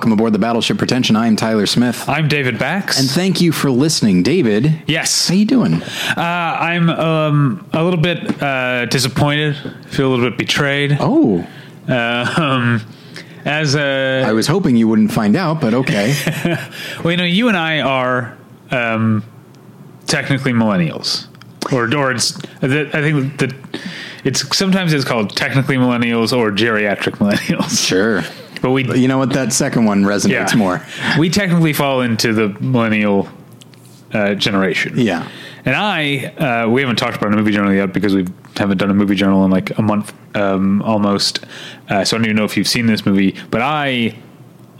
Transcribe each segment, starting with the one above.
welcome aboard the Battleship Pretension. I am Tyler Smith. I'm David Bax. And thank you for listening, David. yes, How you doing? uh, I'm um, a little bit uh, disappointed. Feel a little bit betrayed. Oh, Uh, um, as a I was hoping you wouldn't find out, but okay. well, you know, you and I are um, technically millennials, or or it's I think that it's sometimes it's called technically millennials or geriatric millennials. sure. But we You know what? That second one resonates more. we technically fall into the millennial uh, generation. Yeah. And I, uh, we haven't talked about a movie journal yet because we haven't done a movie journal in like a month um, almost. Uh, so I don't even know if you've seen this movie, but I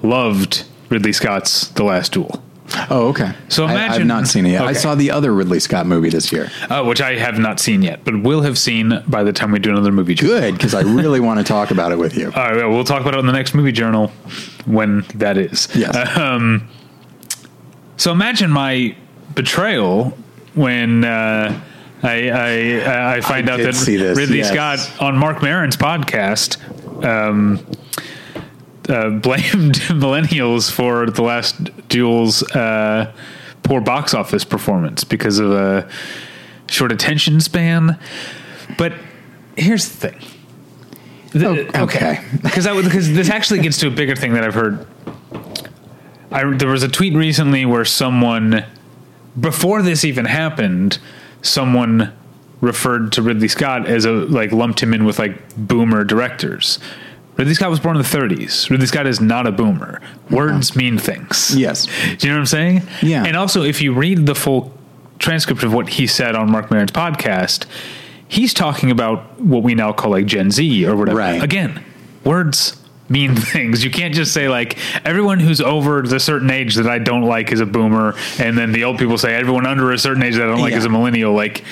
loved Ridley Scott's The Last Duel, Oh, okay. So I- I've imagine- not seen it yet. I saw the other Ridley Scott movie this year. uh, which I have not seen yet, but will have seen by the time we do another movie journal. Good, because I really want to talk about it with you. All right, well, talk about it in the next movie journal when that is. Yes. Um, so imagine my betrayal when uh, I, I I find I out that Ridley yes. Scott on Marc Maron's podcast um, uh, blamed millennials for the last duel's uh, poor box office performance because of a short attention span. But here's the thing. The- Oh, okay. because because this actually gets to a bigger thing that I've heard. I there was a tweet recently where someone before this even happened, someone referred to Ridley Scott as a like lumped him in with like boomer directors. Ridley Scott was born in the 30s. Ridley Scott is not a boomer. Words uh-huh. mean things. Yes. Do you know what I'm saying? Yeah. And also, if you read the full transcript of what he said on Marc Maron's podcast, he's talking about what we now call like Gen Z or whatever. Right. Again, words mean things. You can't just say like everyone who's over the certain age that I don't like is a boomer, and then the old people say everyone under a certain age that I don't like Yeah. is a millennial. Like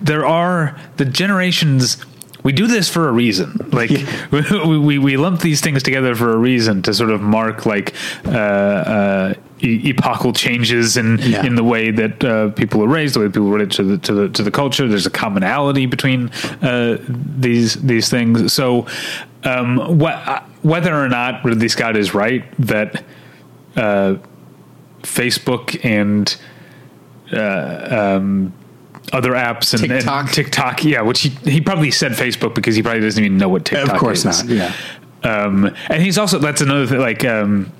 there are the generations. We do this for a reason. Like we, we we lump these things together for a reason to sort of mark like uh, uh, e- epochal changes in Yeah. in the way that uh, people are raised, the way people relate to the to the to the culture. There's a commonality between uh, these these things. So, um, wh- whether or not Ridley Scott is right that uh, Facebook and uh, um, other apps and and TikTok. TikTok, yeah, which he he probably said Facebook because he probably doesn't even know what TikTok is. Of course is. not. Yeah. Um, and he's also that's another thing. Like um,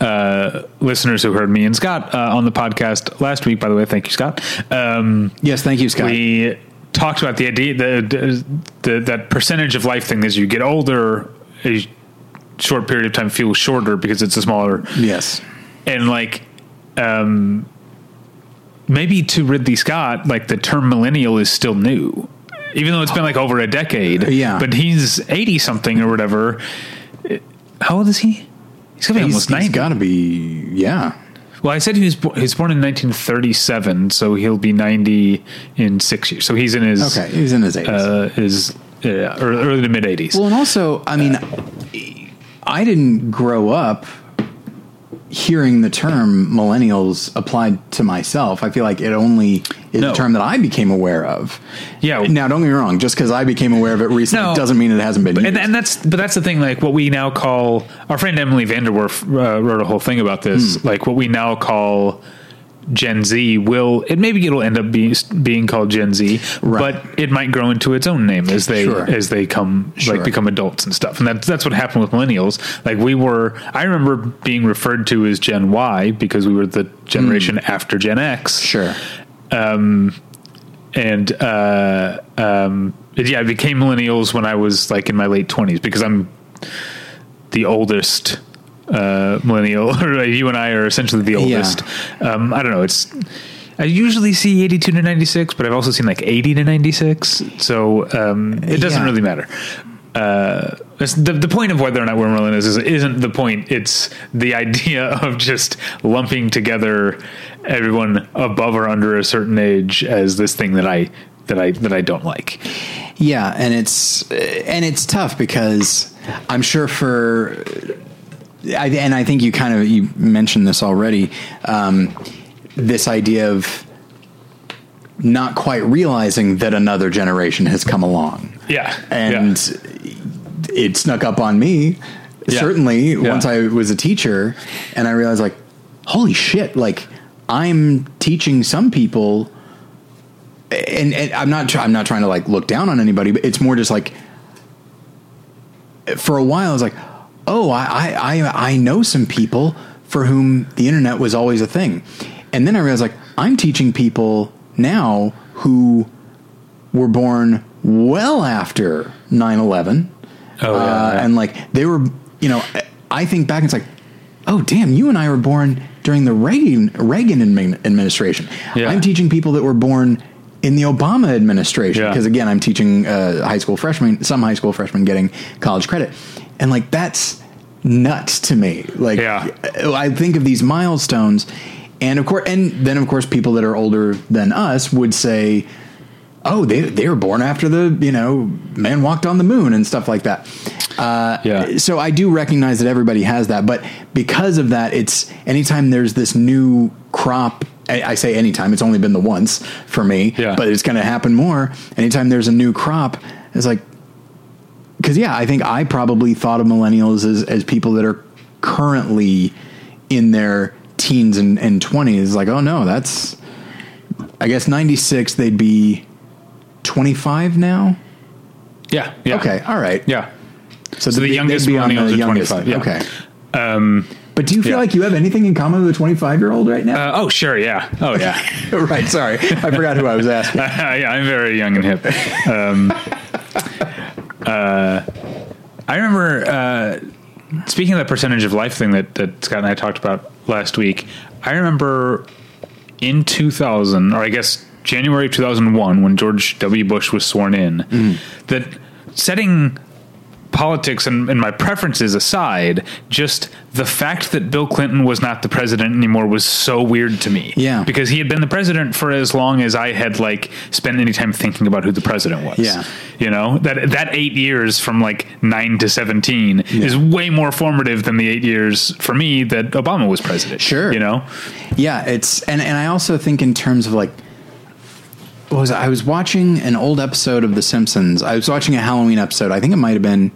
uh, listeners who heard me and Scott uh, on the podcast last week. By the way, thank you, Scott. Um, Yes, thank you, Scott. we talked about the idea the, the that percentage of life thing as you get older, a short period of time feels shorter because it's a smaller yes. and like um maybe to Ridley Scott like the term millennial is still new even though it's been like over a decade Yeah. but he's 80 something or whatever how old is he he's gonna be He's, almost 90 he's got to be, yeah. well I said he was bo- he was born in 1937 so he'll be 90 in 6 years so he's in his Okay, he's in his 80s. uh his uh, early, early to mid 80s Well, and also, I mean, I didn't grow up hearing the term millennials applied to myself. I feel like it only is No. a term that I became aware of. Yeah. Now, don't get me wrong. Just because I became aware of it recently No. doesn't mean it hasn't been. and, used. and that's but that's the thing like what we now call our friend Emily VanDerWerff uh, wrote a whole thing about this Hmm. like what we now call gen z will it maybe it'll end up being being called gen z Right. but it might grow into its own name as they Sure. as they come Sure. like become adults and stuff and that's that's what happened with millennials like we were i remember being referred to as gen y because we were the generation after gen x sure. Um, and uh, um, yeah, I became millennials when I was like in my late twenties because I'm the oldest uh, millennial. Or you and I are essentially the oldest. Um, I don't know. It's I usually see eighty two to ninety six, but I've also seen like eighty to ninety six. So um, it doesn't Yeah. really matter. Uh, the, the point of whether or not we're millennials is, isn't the point. It's the idea of just lumping together everyone above or under a certain age as this thing that I that I that I don't like. Yeah, and it's and it's tough because I'm sure for I, and I think you kind of you mentioned this already. Um, this idea of not quite realizing that another generation has come along, Yeah, and it snuck up on me Yeah. certainly Yeah. once I was a teacher and I realized like, holy shit, like I'm teaching some people and, and I'm not try, I'm not trying to like look down on anybody, but it's more just like for a while I was like, oh, I, I, I, know some people for whom the internet was always a thing. And then I realized like I'm teaching people now who were born well after 9-11 Oh, yeah, uh, yeah. and like they were you know i think back and it's like oh damn you and i were born during the reagan reagan administration Yeah. i'm teaching people that were born in the obama administration Yeah. because again i'm teaching uh, high school freshmen some high school freshmen getting college credit and like that's nuts to me like Yeah. i think of these milestones and of course and then of course people that are older than us would say oh they they were born after the you know man walked on the moon and stuff like that uh, Yeah. so I do recognize that everybody has that, but because of that, it's anytime there's this new crop. I, I say anytime; it's only been the once for me, Yeah. but it's going to happen more. Anytime there's a new crop, it's like because yeah, I think I probably thought of millennials as as people that are currently in their teens and, and 20s. Like, oh no, that's I guess 96 they'd be 25 now. Yeah. Yeah. Okay, all right. Yeah. So, the they'd youngest be on millennials the are youngest. 25, yeah. Okay. Um, But do you feel Yeah. like you have anything in common with a 25 year old right now? uh, oh, sure. Yeah. Oh, yeah. right. Sorry. I forgot who I was asking. yeah, I'm very young and hip. Um, uh, I remember uh, speaking of the percentage of life thing that, that Scott and I talked about last week. I remember in 2000, or I guess January of 2001, when George W. Bush was sworn in, that setting politics and, and my preferences aside, just the fact that Bill Clinton was not the president anymore was so weird to me. Yeah. Because he had been the president for as long as I had like spent any time thinking about who the president was. Yeah. You know, that that eight years from like nine to seventeen is way more formative than the eight years for me that Obama was president. Sure. You know? Yeah, it's and and I also think in terms of like what was? I was watching an old episode of The Simpsons. I was watching a Halloween episode. I think it might have been.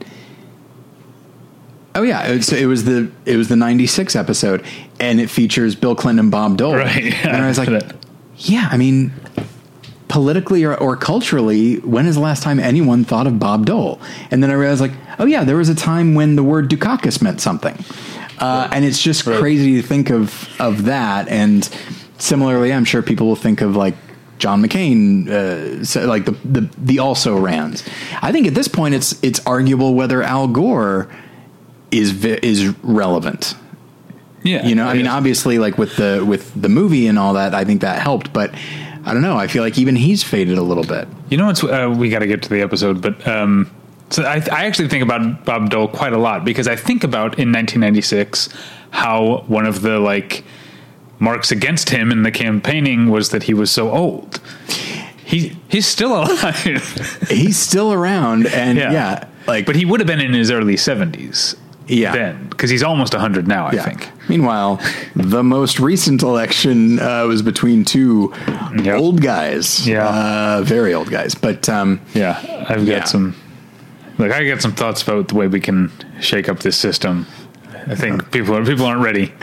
Oh yeah, it was, it was the it was the '96 episode, and it features Bill Clinton and Bob Dole. Right. And I was like, yeah, I mean, politically or, or culturally, when is the last time anyone thought of Bob Dole? And then I realized, like, oh yeah, there was a time when the word Dukakis meant something, uh, and it's just Right. crazy to think of of that. And similarly, I'm sure people will think of like John McCain, uh, so like the, the the also rans. I think at this point, it's it's arguable whether Al Gore is is relevant. Yeah. You know, I mean, Yes. obviously, like with the with the movie and all that, I think that helped. But I don't know. I feel like even he's faded a little bit. You know what's uh, we got to get to the episode, but um, so I, I actually think about Bob Dole quite a lot because I think about in 1996 how one of the like marks against him in the campaigning was that he was so old. He he's still alive. He's still around, and yeah, like, but he would have been in his early 70s yeah, then because he's almost 100 now. I yeah. think. Meanwhile, the most recent election uh, was between two Yep. old guys, Yeah. uh, very old guys. But um, Yeah, I've got Yeah. some. Look, I got some thoughts about the way we can shake up this system. I think people are people aren't ready.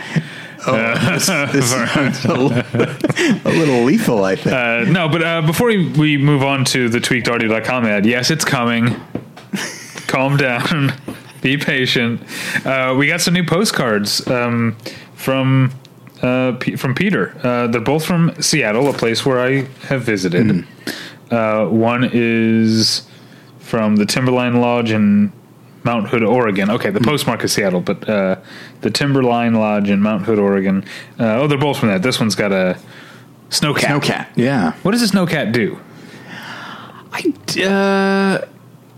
this sounds a, li- a little lethal. I think. Uh, no, but uh, before we, we move on to the tweakedaudio.com ad, yes, it's coming. Calm down. Be patient. Uh, we got some new postcards um, from uh, P- from Peter. Uh, they're both from Seattle, a place where I have visited. Uh, one is from the Timberline Lodge in Mount Hood, Oregon. Okay, the postmark is Seattle, but uh, the Timberline Lodge in Mount Hood, Oregon. Uh, oh, they're both from that. This one's got a snowcat. Snowcat. Yeah. What does a snowcat do? I, uh,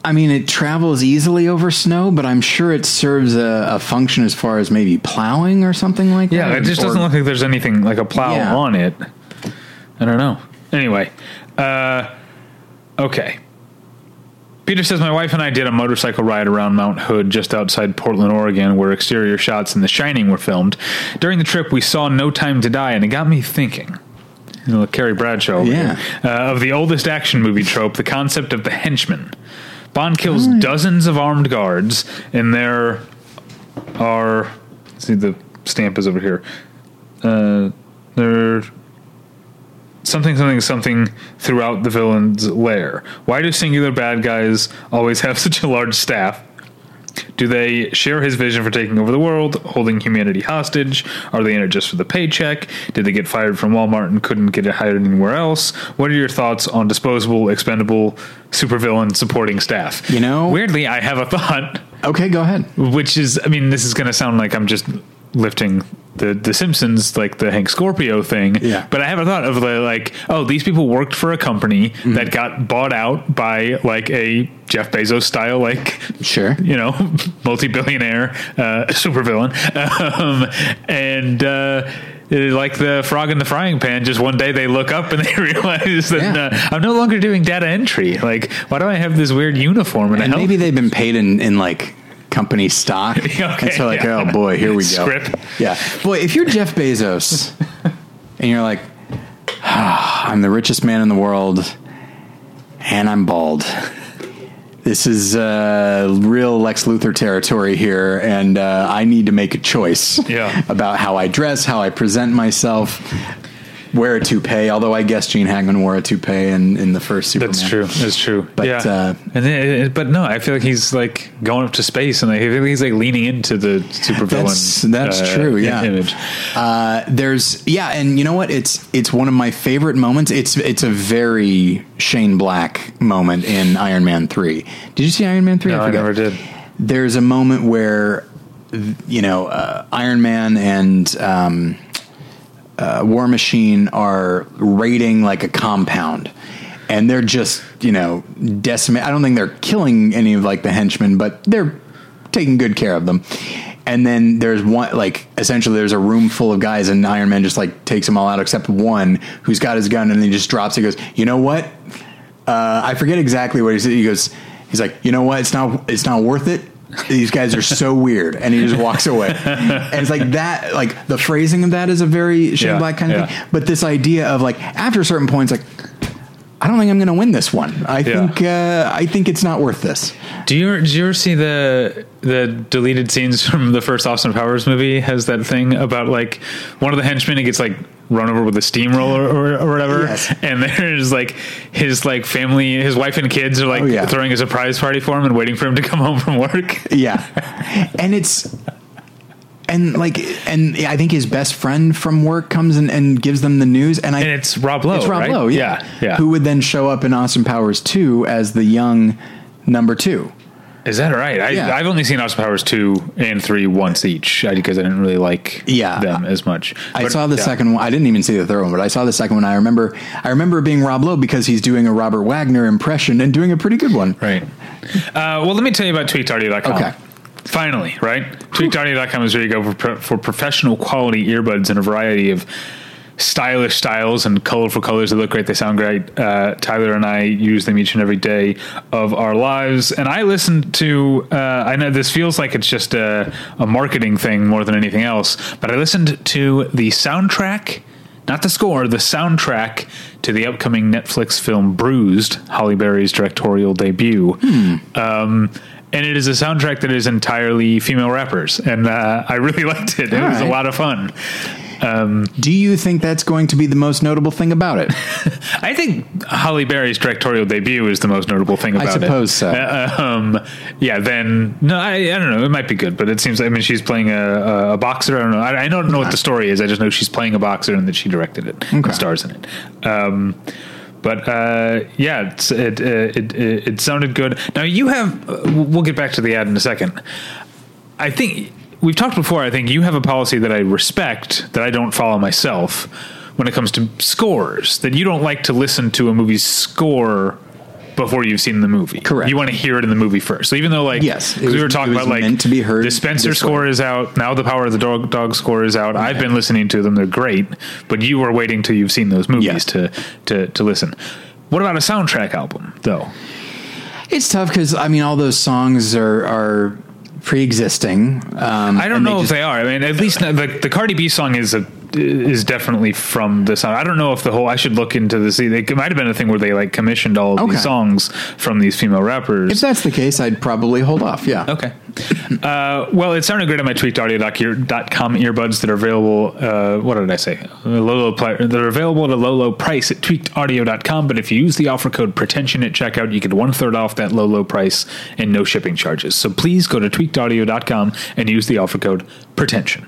I mean, it travels easily over snow, but I'm sure it serves a, a function as far as maybe plowing or something like Yeah, that. Yeah, it just Or- doesn't look like there's anything like a plow Yeah. on it. I don't know. Anyway, uh, okay. Peter says my wife and I did a motorcycle ride around Mount Hood just outside Portland, Oregon, where exterior shots in The Shining were filmed. During the trip, we saw No Time to Die, and it got me thinking. You know, Carrie Bradshaw, Yeah. uh, of the oldest action movie trope, the concept of the henchman. Bond kills Oh, dozens of armed guards and there are see the stamp is over here. Uh, they're something something something throughout the villain's lair. Why do singular bad guys always have such a large staff? Do they share his vision for taking over the world, holding humanity hostage? Are they in it just for the paycheck? Did they get fired from Walmart and couldn't get hired anywhere else? What are your thoughts on disposable, expendable, supervillain supporting staff? You know- weirdly, I have a thought, Okay, go ahead. which is, I mean, this is going to sound like I'm just lifting the the Simpsons, like the Hank Scorpio thing. Yeah. But I have a thought of the, like, oh, these people worked for a company Mm-hmm. that got bought out by like a Jeff Bezos style, like Sure. you know, multi-billionaire uh, supervillain, um, and uh, like the frog in the frying pan. Just one day they look up and they realize that Yeah. uh, I'm no longer doing data entry. Like, why do I have this weird uniform? And, And maybe they've been paid in, in like company stock. Okay, and so like, yeah. oh boy, here we go. Script. Yeah. Boy, if you're Jeff Bezos and you're like, ah, I'm the richest man in the world and I'm bald. This is uh, real Lex Luthor territory here, and uh, I need to make a choice Yeah. about how I dress, how I present myself, wear a toupee. Although I guess Gene Hackman wore a toupee in, in the first Superman. That's true. That's true. But, yeah. uh, and then, but no, I feel like he's like going up to space, and I feel like he's like leaning into the supervillain. That's, that's uh, true. Yeah. Image. Uh, there's yeah, and you know what? It's it's one of my favorite moments. It's it's a very Shane Black moment in Iron Man three. Did you see Iron Man three? No, I forget. never did. There's a moment where you know uh, Iron Man and um, uh, War Machine are raiding like a compound. And they're just, you know, decimate. I don't think they're killing any of like the henchmen, but they're taking good care of them. And then there's one, like, essentially there's a room full of guys, and Iron Man just like takes them all out except one who's got his gun, and he just drops. It, He goes, "You know what? Uh, I forget exactly what he said. He goes, he's like, you know what? It's not, it's not worth it. These guys are so weird, and he just walks away. And it's like that, like the phrasing of that is a very Shane Yeah, Black kind of yeah. thing. But this idea of like after certain points like, I don't think I'm going to win this one. I Yeah. think, uh, I think it's not worth this. Do you did you ever see the the deleted scenes from the first Austin Powers movie? Has that thing about like one of the henchmen he gets like run over with a steamroller or, or whatever, Yes. and there's like his like family, his wife and kids are like Oh, yeah. throwing a surprise party for him and waiting for him to come home from work. Yeah, and it's and like and I think his best friend from work comes and, and gives them the news, and I And it's Rob Lowe. It's Rob right? Lowe, yeah. yeah, yeah. Who would then show up in Austin Powers 2 as the young number two. Is that right? I, Yeah. I've only seen Austin Powers two and three once each because I didn't really like Yeah. them as much. I saw the yeah. second one. I didn't even see the third one, but I saw the second one. I remember I remember being Rob Lowe because he's doing a Robert Wagner impression and doing a pretty good one. Right. Uh, well, let me tell you about tweakedaudio.com. Okay. Finally, right? Tweakedaudio.com is where you go for, pro- for professional quality earbuds in a variety of stylish styles and colorful colors. They look great. They sound great. Uh, Tyler and I use them each and every day of our lives. And I listen to, uh, I know this feels like it's just a, a marketing thing more than anything else, but I listened to the soundtrack not the score, the soundtrack to the upcoming Netflix film Bruised, Halle Berry's directorial debut. Um, and it is a soundtrack that is entirely female rappers, and uh, I really liked it. It All was a lot of fun. Do you think that's going to be the most notable thing about it? I think Halle Berry's directorial debut is the most notable thing about it. I suppose so. Uh, um, yeah, then no, I, I don't know. It might be good, but it seems. I mean, she's playing a, a boxer. I don't know. I, I don't know what the story is. I just know she's playing a boxer and that she directed it and stars in it. Um, but uh, yeah, it, uh, it it it sounded good. Now you have. Uh, we'll get back to the ad in a second. I think we've talked before. I think you have a policy that I respect that I don't follow myself when it comes to scores. That you don't like to listen to a movie's score before you've seen the movie. Correct. You want to hear it in the movie first. So even though like Yes, we were talking about like meant to be heard the Spencer score way. is out now. The Power of the Dog Dog score is out. I've been listening to them. They're great, but you are waiting till you've seen those movies Yeah. to to to listen. What about a soundtrack album though? It's tough because I mean, all those songs are are pre-existing. Um, I don't know if they are. I mean, at least the the Cardi B song is a is definitely from the song. I don't know if the whole. I should look into this. It might have been a thing where they like commissioned all of Okay. these songs from these female rappers. If that's the case, I'd probably hold off. Yeah. Okay. Uh, well, it sounded great on my tweakedaudio.com earbuds that are available. Uh, what did I say? Low, low are available at a low, low price at tweakedaudio.com. But if you use the offer code pretension at checkout, you get one third off that low, low price and no shipping charges. So please go to tweakedaudio.com and use the offer code pretension.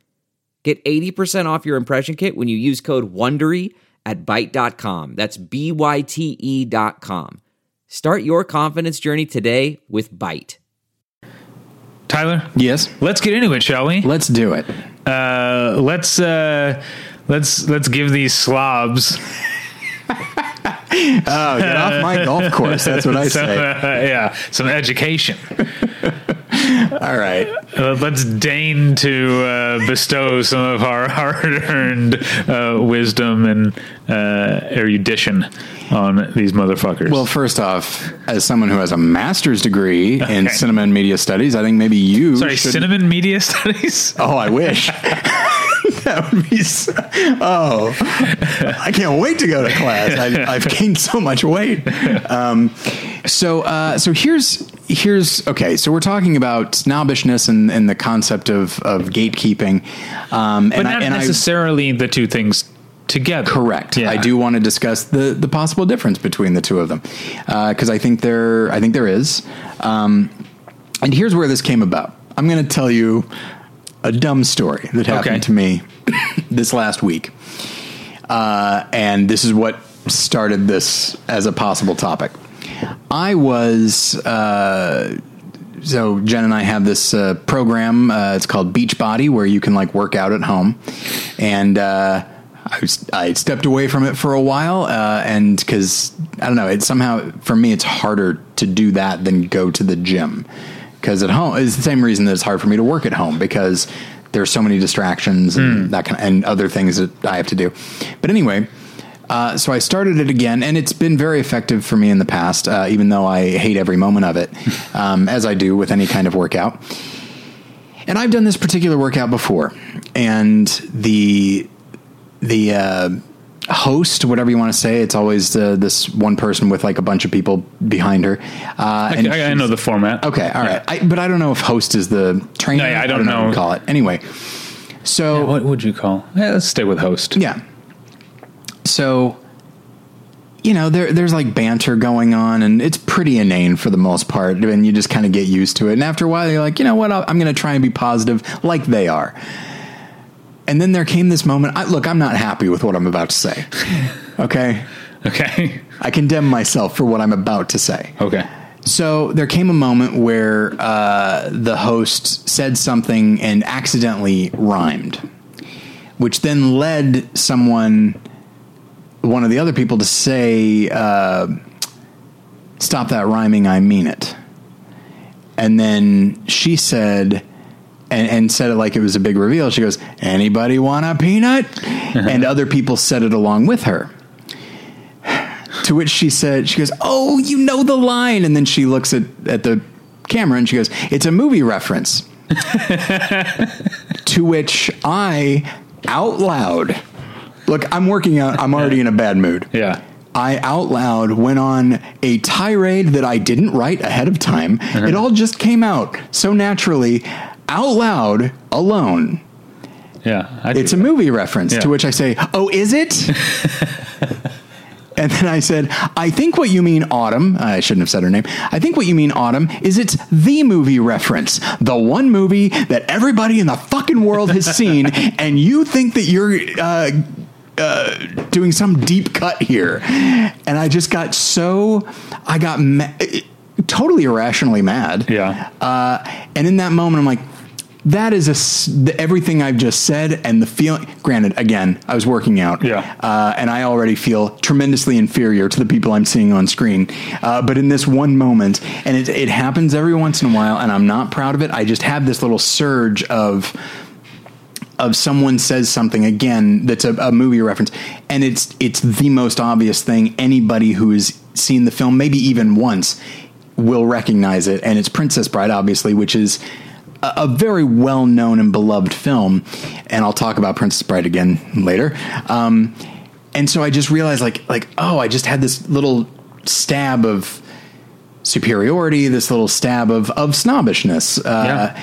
Get 80% off your impression kit when you use code WONDERY at Byte.com. That's B-Y-T-E dot com. Start your confidence journey today with Byte. Tyler, Yes. let's get into it, shall we? Let's do it. Uh, let's uh, let's let's give these slobs. Oh, get off my golf course. That's what I some, say. uh, yeah, some education. All right. Uh, let's deign to uh, bestow some of our hard-earned uh, wisdom and uh, erudition on these motherfuckers. Well, first off, as someone who has a master's degree in cinema and media studies, I think maybe you sorry, should. cinnamon media studies. Oh, I wish. that would be. So, oh, I can't wait to go to class. I, I've gained so much weight. Um, so, uh, so here's here's okay. So we're talking about snobbishness and, and the concept of of gatekeeping. Um, but and not I, and I, necessarily the two things together. Correct. Yeah. I do want to discuss the the possible difference between the two of them because I think there I think there is. Um, and here's where this came about. I'm going to tell you a dumb story that happened Okay. to me this last week, uh, and this is what started this as a possible topic. I was. Uh, so Jen and I have this uh, program. Uh, it's called Beachbody, where you can like work out at home, and uh, I, was, I stepped away from it for a while, uh, and because I don't know, it somehow for me it's harder to do that than go to the gym. Because at home is the same reason that it's hard for me to work at home because there's so many distractions and that kind of, and other things that I have to do. But anyway. Uh, so I started it again, and it's been very effective for me in the past, uh, even though I hate every moment of it, um, as I do with any kind of workout. And I've done this particular workout before, and the the uh, host, whatever you want to say, it's always uh, this one person with like a bunch of people behind her. Uh, and I, I know the format. Okay, all right, I, but I don't know if host is the trainer. No, yeah, I don't what know. to call it anyway. So What would you call? Yeah, let's stay with host. yeah. So, you know, there there's like banter going on, and it's pretty inane for the most part, and you just kind of get used to it. And after a while, you're like, you know what? I'm going to try and be positive, like they are. And then there came this moment. I, look, I'm not happy with what I'm about to say. Okay, Okay. I condemn myself for what I'm about to say. Okay. So there came a moment where uh, the host said something and accidentally rhymed, which then led someone, one of the other people, to say, uh, "Stop that rhyming! I mean it." And then she said, and, and said it like it was a big reveal. She goes, "Anybody want a peanut?" and other people said it along with her. To which she said, she goes, "Oh, you know the line." And then she looks at at the camera and she goes, "It's a movie reference." to which I out loud, look, I'm working out. I'm already in a bad mood. Yeah. I out loud went on a tirade that I didn't write ahead of time. It all just came out so naturally, out loud, alone. Yeah. I It's a movie reference. Yeah. To which I say, "Oh, is it?" and then I said, "I think what you mean, Autumn. I shouldn't have said her name. I think what you mean, Autumn, is it's the movie reference, the one movie that everybody in the fucking world has seen, and you think that you're." Uh, uh, doing some deep cut here, and I just got so I got ma- totally irrationally mad. Yeah. Uh, and in that moment, I'm like, that is a the, everything I've just said, and the feeling. Granted, again, I was working out, Yeah. uh, and I already feel tremendously inferior to the people I'm seeing on screen. Uh, but in this one moment, and it, it happens every once in a while, and I'm not proud of it. I just have this little surge of of someone says something again that's a, a movie reference, and it's it's the most obvious thing anybody who has seen the film, maybe even once, will recognize it, and it's Princess Bride, obviously, which is a, a very well known and beloved film, and I'll talk about Princess Bride again later. Um, and so I just realized, like, like oh, I just had this little stab of superiority, this little stab of of snobbishness, uh,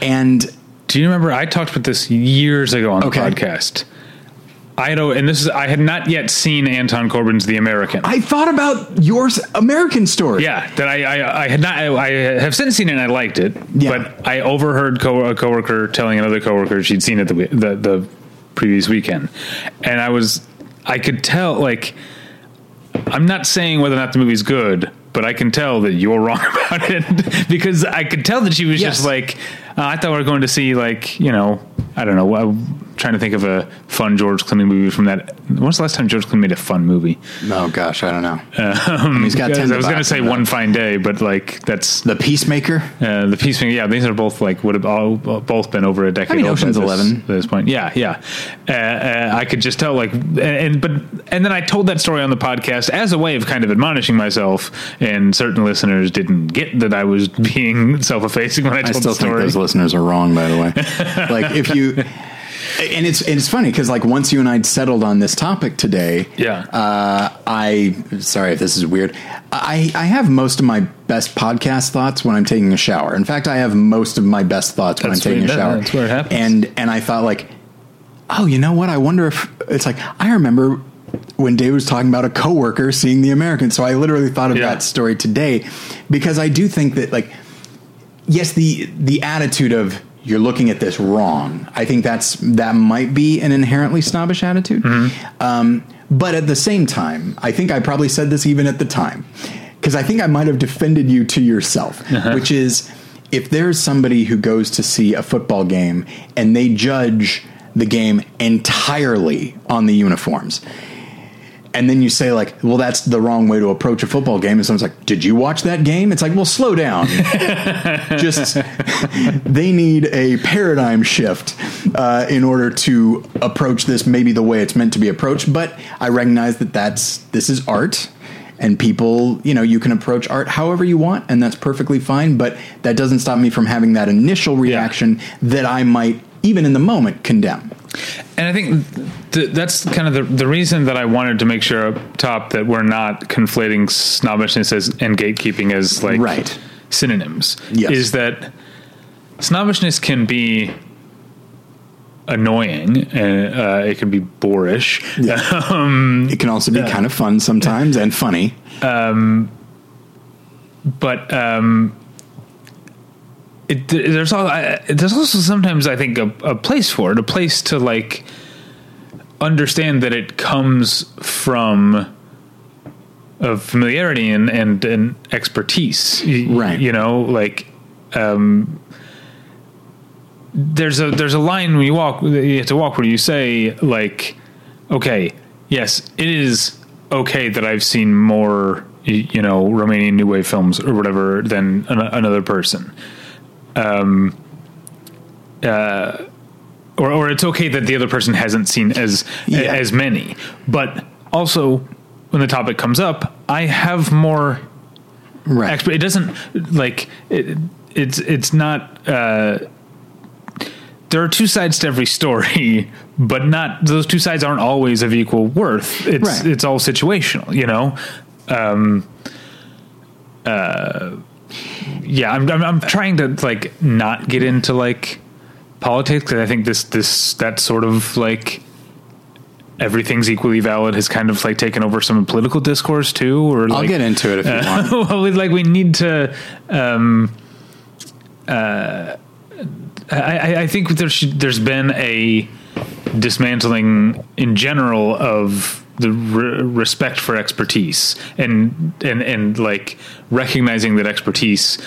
and Do you remember? I talked about this years ago on the Okay. podcast. I had, and this is I had not yet seen Anton Corbijn's The American. I thought about your American story. yeah, that I, I I had not. I, I have since seen it and I liked it. Yeah. But I overheard co- a coworker telling another coworker she'd seen it the, the the previous weekend, and I was I could tell like I'm not saying whether or not the movie's good, but I can tell that you're wrong about it because I could tell that she was Yes. just like, uh, I thought we were going to see like, you know, I don't know. I'm trying to think of a fun George Clooney movie from that. When's the last time George Clooney made a fun movie? Oh gosh, I don't know. I he's got. I was going to say One. Fine Day, but like that's The Peacemaker. uh, the Peacemaker. Yeah, these are both like would have all both been over a decade. I mean, old Ocean's 11. at this point. Yeah, yeah. Uh, uh, I could just tell like, and, but and then I told that story on the podcast as a way of kind of admonishing myself, and certain listeners didn't get that I was being self-effacing when I I told still the story. Listeners are wrong. By the way, like if you. And it's and it's funny because like once you and I settled on this topic today, Yeah. Uh, I sorry if this is weird. I I have most of my best podcast thoughts when I'm taking a shower. In fact, I have most of my best thoughts when That's I'm taking a shower. that's where it happens. And and I thought like, oh, you know what? I wonder if it's like I remember when Dave was talking about a coworker seeing the American. So I literally thought of Yeah. that story today because I do think that like yes, the the attitude of you're looking at this wrong. I think that's that might be an inherently snobbish attitude. Um, but at the same time, I think I probably said this even at the time because I think I might have defended you to yourself, which is if there's somebody who goes to see a football game and they judge the game entirely on the uniforms and then you say like, well, that's the wrong way to approach a football game. And someone's like, did you watch that game? It's like, well, slow down. Just they need a paradigm shift uh, in order to approach this maybe the way it's meant to be approached. But I recognize that that's this is art. And people, you know, you can approach art however you want, and that's perfectly fine. But that doesn't stop me from having that initial reaction that I might, even in the moment, condemn. And I think th- that's kind of the, the reason that I wanted to make sure up top that we're not conflating snobbishness as, and gatekeeping as like Right. synonyms. Yes. Is that snobbishness can be annoying, and uh, it can be boorish. Um, It can also be kind of fun sometimes and funny. but um, it, there's all, I, there's also sometimes I think a, a place for it, a place to like understand that it comes from of familiarity and and, and expertise, Right. You know, like um, there's a there's a line when you walk you have to walk where you say like, okay, yes, it is okay that I've seen more you know Romanian New Wave films or whatever than an, another person. Um, uh, or, or it's okay that the other person hasn't seen as Yeah. as many. But also, when the topic comes up, I have more Right. expert. It doesn't like it, it's it's not. Uh, there are two sides to every story, but not those two sides aren't always of equal worth. It's Right. it's all situational, you know. Um, uh, yeah, I'm, I'm I'm trying to like not get into like politics because I think this this that sort of like everything's equally valid has kind of like taken over some political discourse too. Or I'll get into it if you want. well, we, like we need to. Um, uh, I, I- I think there's there's been a dismantling in general of the re- respect for expertise and and and like recognizing that expertise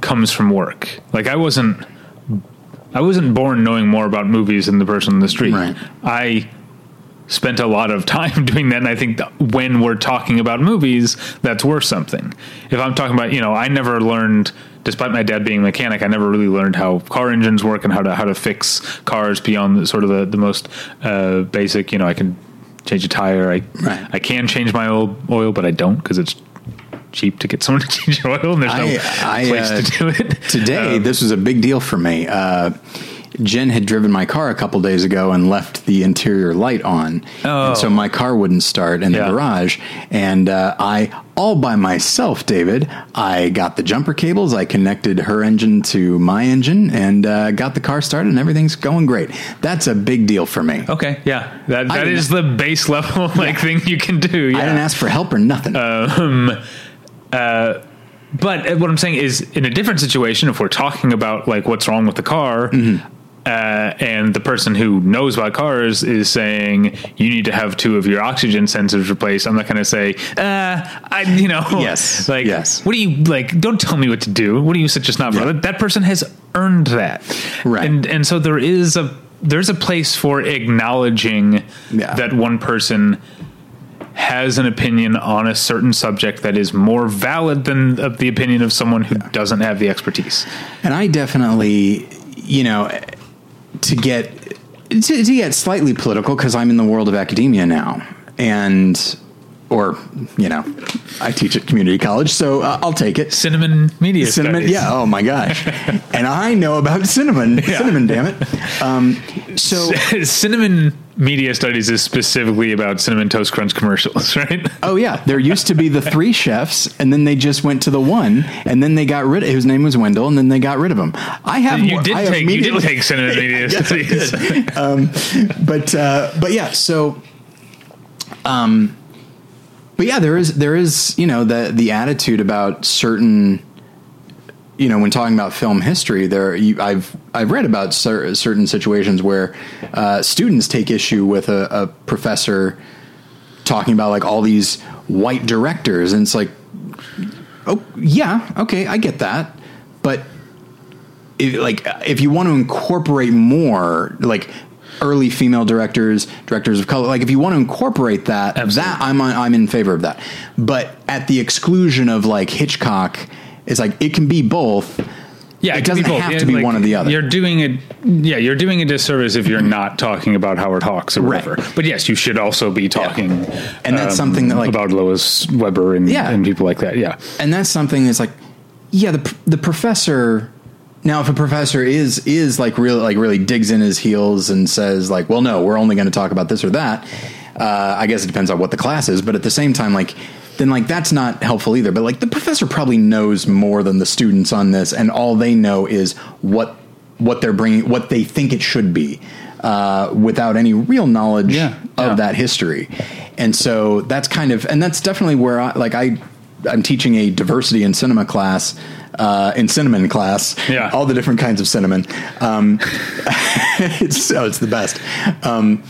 comes from work. Like I wasn't I wasn't born knowing more about movies than the person in the street. Right. I spent a lot of time doing that, and I think when we're talking about movies, that's worth something. If I'm talking about, you know, I never learned, despite my dad being a mechanic, I never really learned how car engines work and how to how to fix cars beyond the, sort of the the most uh, basic. You know, I can change a tire. I Right. I can change my oil oil, but I don't because it's cheap to get someone to change your oil, and there's no I- I, place uh, to do it Today, Um, this was a big deal for me. Uh, Jen had driven my car a couple days ago and left the interior light on, Oh. and so my car wouldn't start in the Yeah. garage. And uh, I, all by myself, David, I got the jumper cables, I connected her engine to my engine, and uh, got the car started, and everything's going great. That's a big deal for me. Okay, yeah, that that the base level like thing you can do. Yeah. I didn't ask for help or nothing. But uh, but what I'm saying is, in a different situation, if we're talking about like what's wrong with the car, Mm-hmm. Uh, and the person who knows about cars is saying you need to have two of your oxygen sensors replaced, I'm not going to say, uh, I, you know, Yes, like, yes. what do you like? Don't tell me what to do. What do you such a snob? Yeah. That person has earned that, Right. And and so there is a there's a place for acknowledging Yeah. that one person has an opinion on a certain subject that is more valid than the opinion of someone who doesn't have the expertise. And I definitely, you know, to get to, to get slightly political because I'm in the world of academia now, and or you know, I teach at community college, so uh, I'll take it. Cinnamon media Cinnamon, studies. yeah. Oh my gosh, and I know about cinnamon. Cinnamon, damn it. Um, so, cinnamon media studies is specifically about cinnamon toast crunch commercials, right? oh yeah, there used to be the three chefs, and then they just went to the one, and then they got rid. of His name was Wendell, and then they got rid of him. I have. You more- did I take you did media- take cinnamon media Yes, studies. um, but uh, but yeah, so um, but yeah, there is there is you know the the attitude about certain you know when talking about film history there you, I've I've read about cer- certain situations where uh, students take issue with a, a professor talking about like all these white directors and it's like oh yeah okay I get that but if, like if you want to incorporate more like early female directors directors of color like if you want to incorporate that Absolutely. that I'm on, I'm in favor of that but at the exclusion of like Hitchcock it's like it can be both Yeah, it be doesn't have to be like, one or the other You're doing it. Yeah, you're doing a disservice if you're not talking about Howard Hawks or Right. whatever. But yes, you should also be talking, um, And that's something that, like- about Lois Weber and, Yeah. and people like that. Yeah, and that's something that's like yeah the the professor now if a professor is is like really like really digs in his heels and says like well no we're only going to talk about this or that uh, i guess it depends on what the class is but at the same time like then like that's not helpful either. But like the professor probably knows more than the students on this and all they know is what what they're bringing what they think it should be uh, without any real knowledge Yeah, of yeah. that history. And so that's kind of and that's definitely where I like I I'm teaching a diversity in cinema class uh, in cinnamon class. Yeah. all the different kinds of cinnamon. Um, it's oh, it's the best. Um,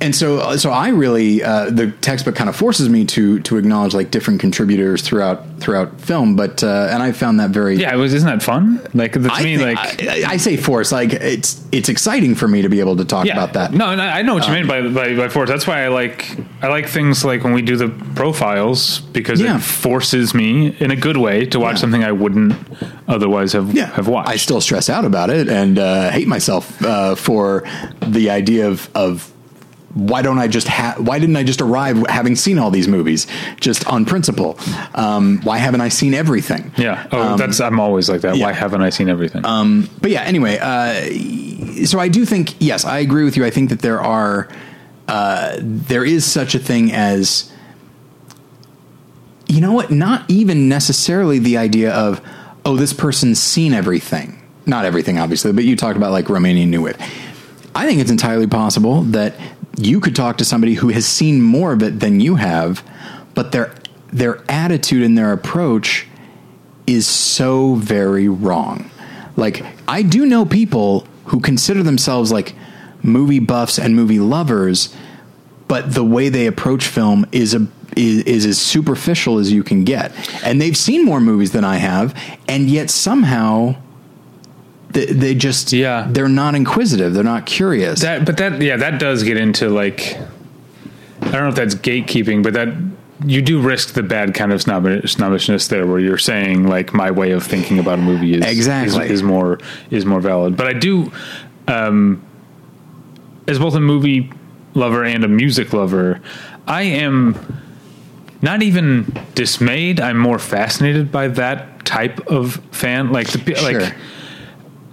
and so so I really uh, the textbook kind of forces me to to acknowledge like different contributors throughout throughout film but uh, and I found that very yeah. It was isn't that fun? Like to I, me, think- like I, I say force like it's it's exciting for me to be able to talk yeah. about that No, no, I know what you mean by, by by force. That's why I like I like things like when we do the profiles because Yeah. it forces me in a good way to watch Yeah. something I wouldn't otherwise have yeah, have watched. I still stress out about it and uh, hate myself uh, for the idea of of why don't I just ha- why didn't I just arrive having seen all these movies just on principle? Um, why haven't I seen everything? yeah. Oh, that's I'm always like that. yeah. Why haven't I seen everything? But yeah, anyway, uh, so I do think yes, I agree with you. I think that there are uh, there is such a thing as you know what? Not even necessarily the idea of oh, this person's seen everything. Not everything, obviously, but you talked about like Romanian New Wave. I think it's entirely possible that you could talk to somebody who has seen more of it than you have, but their their attitude and their approach is so very wrong. Like I do know people who consider themselves like movie buffs and movie lovers, but the way they approach film is a is, is as superficial as you can get. And they've seen more movies than I have, and yet somehow they, they just Yeah. they're not inquisitive. They're not curious. That, but that, yeah, that does get into like, I don't know if that's gatekeeping, but that you do risk the bad kind of snobbish, snobbishness there, where you're saying like my way of thinking about a movie is Exactly. is, is more is more valid. But I do, um, as both a movie lover and a music lover, I am not even dismayed. I'm more fascinated by that type of fan, like the Sure.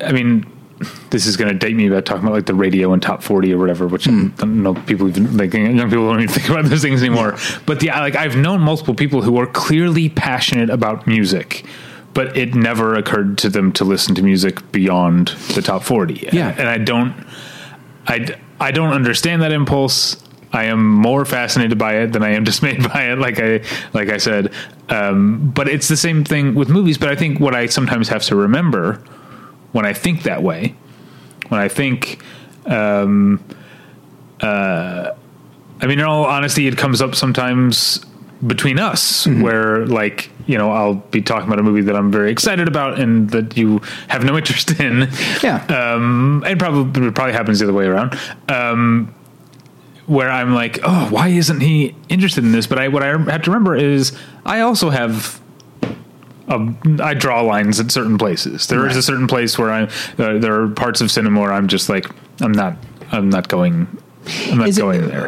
I mean, this is going to date me about talking about like the radio and top 40 or whatever, which Hmm. I don't know people even like young people don't even think about those things anymore. But yeah, like I've known multiple people who are clearly passionate about music, but it never occurred to them to listen to music beyond the top 40. Yeah. And I don't, I, I don't understand that impulse. I am more fascinated by it than I am dismayed by it. Like I, like I said, um, but it's the same thing with movies. But I think what I sometimes have to remember when I think that way, when I think, um, uh, I mean, in all honesty, it comes up sometimes between us where like you know i'll be talking about a movie that i'm very excited about and that you have no interest in. Yeah. um and probably it probably happens the other way around. Um where i'm like oh why isn't he interested in this? But i what i have to remember is i also have um, I draw lines at certain places. There is Right. a certain place where I uh, there are parts of cinema where I'm just like I'm not I'm not going I'm not Is it- going there.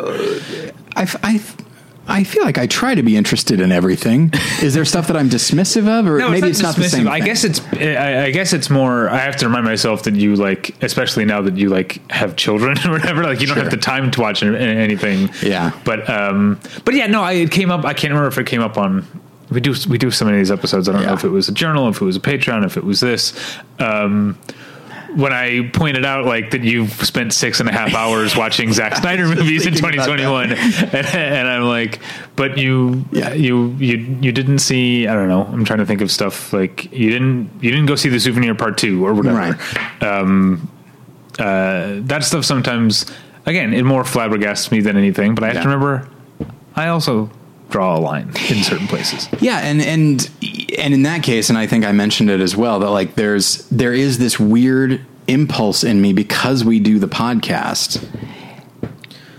I feel like I try to be interested in everything. Is there stuff that I'm dismissive of, or maybe it's not, the dismissive. same? I thing? guess it's. I, I guess it's more. I have to remind myself that you like, especially now that you like have children or whatever. Like you don't have the time to watch anything. Yeah. But um. But yeah, no. I it came up. I can't remember if it came up on. We do we do so many of these episodes. I don't know if it was a journal, if it was a Patreon, if it was this. Um, when I pointed out like that you've spent six and a half hours watching Zack Snyder movies in 2021, and, and I'm like, but you, Yeah. you, you, you didn't see. I don't know. I'm trying to think of stuff like you didn't, you didn't go see the Souvenir Part Two or whatever. Right. Um, uh, that stuff sometimes, again, it more flabbergasts me than anything. But I have to remember, I also draw a line in certain places. Yeah, and and and in that case, and I think I mentioned it as well that like there's there is this weird impulse in me because we do the podcast.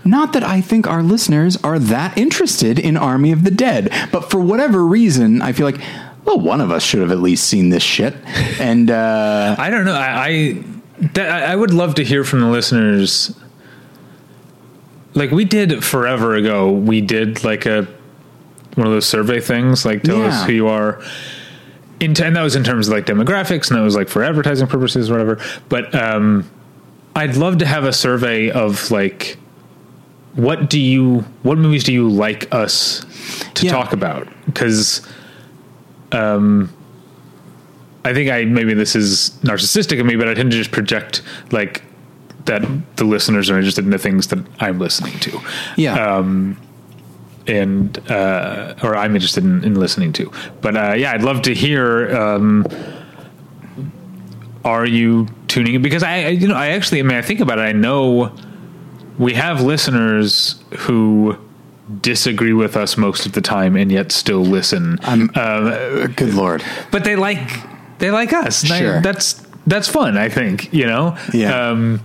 Not that I think our listeners are that interested in Army of the Dead, but for whatever reason, I feel like well, one of us should have at least seen this shit. And uh, I don't know. I I, that, I I would love to hear from the listeners. Like we did forever ago, we did like a one of those survey things, like tell us who you are. In and that was in terms of like demographics, and that was like for advertising purposes, or whatever. But um, I'd love to have a survey of like, what do you, what movies do you like us to Yeah. talk about? Because um, I think I maybe this is narcissistic of me, but I tend to just project like that the listeners are interested in the things that I'm listening to, yeah, and uh, or I'm interested in, in listening to. But uh, yeah, I'd love to hear. Um, are you tuning in? Because I, I, you know, I actually, I mean, I think about it. I know we have listeners who disagree with us most of the time and yet still listen. I'm, uh, good lord, but they like they like us. And I- Sure. that's that's fun. I think you know. Yeah. Um,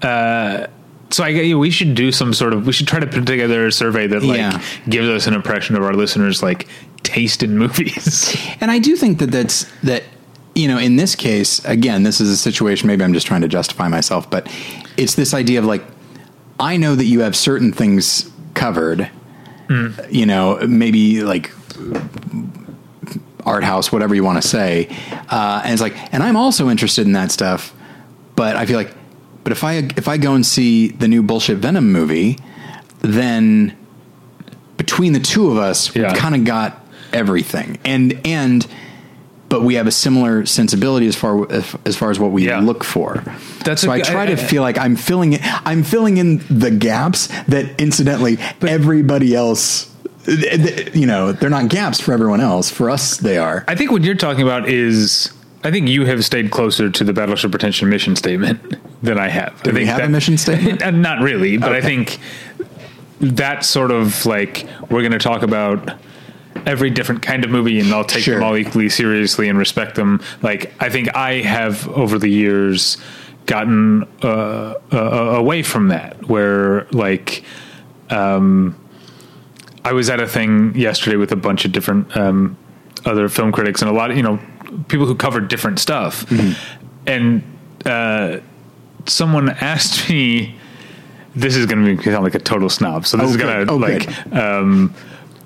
uh, so I get we should do some sort of we should try to put together a survey that like Yeah. gives us an impression of our listeners like taste in movies. And I do think that that's that you know in this case again this is a situation maybe I'm just trying to justify myself but it's this idea of like I know that you have certain things covered you know maybe like art house whatever you want to say uh, and it's like and I'm also interested in that stuff but I feel like but if I if I go and see the new bullshit Venom movie then between the two of us Yeah. we've kind of got everything and and but we have a similar sensibility as far as, as far as what we Yeah. look for. That's so a I try to I- I- feel like I'm filling it. I'm filling in the gaps that, incidentally, everybody else. You know, they're not gaps for everyone else. For us, they are. I think what you're talking about is I think you have stayed closer to the Battleship Pretension mission statement than I have. I we have a mission statement? Uh, Not really, but I think that sort of like we're going to talk about every different kind of movie and I'll take Sure. them all equally seriously and respect them. Like I think I have over the years gotten uh, uh, away from that, where like um, I was at a thing yesterday with a bunch of different um, other film critics and a lot of you know people who covered different stuff, and uh, someone asked me. This is going to sound like a total snob, so this Oh, is going to Oh, like um,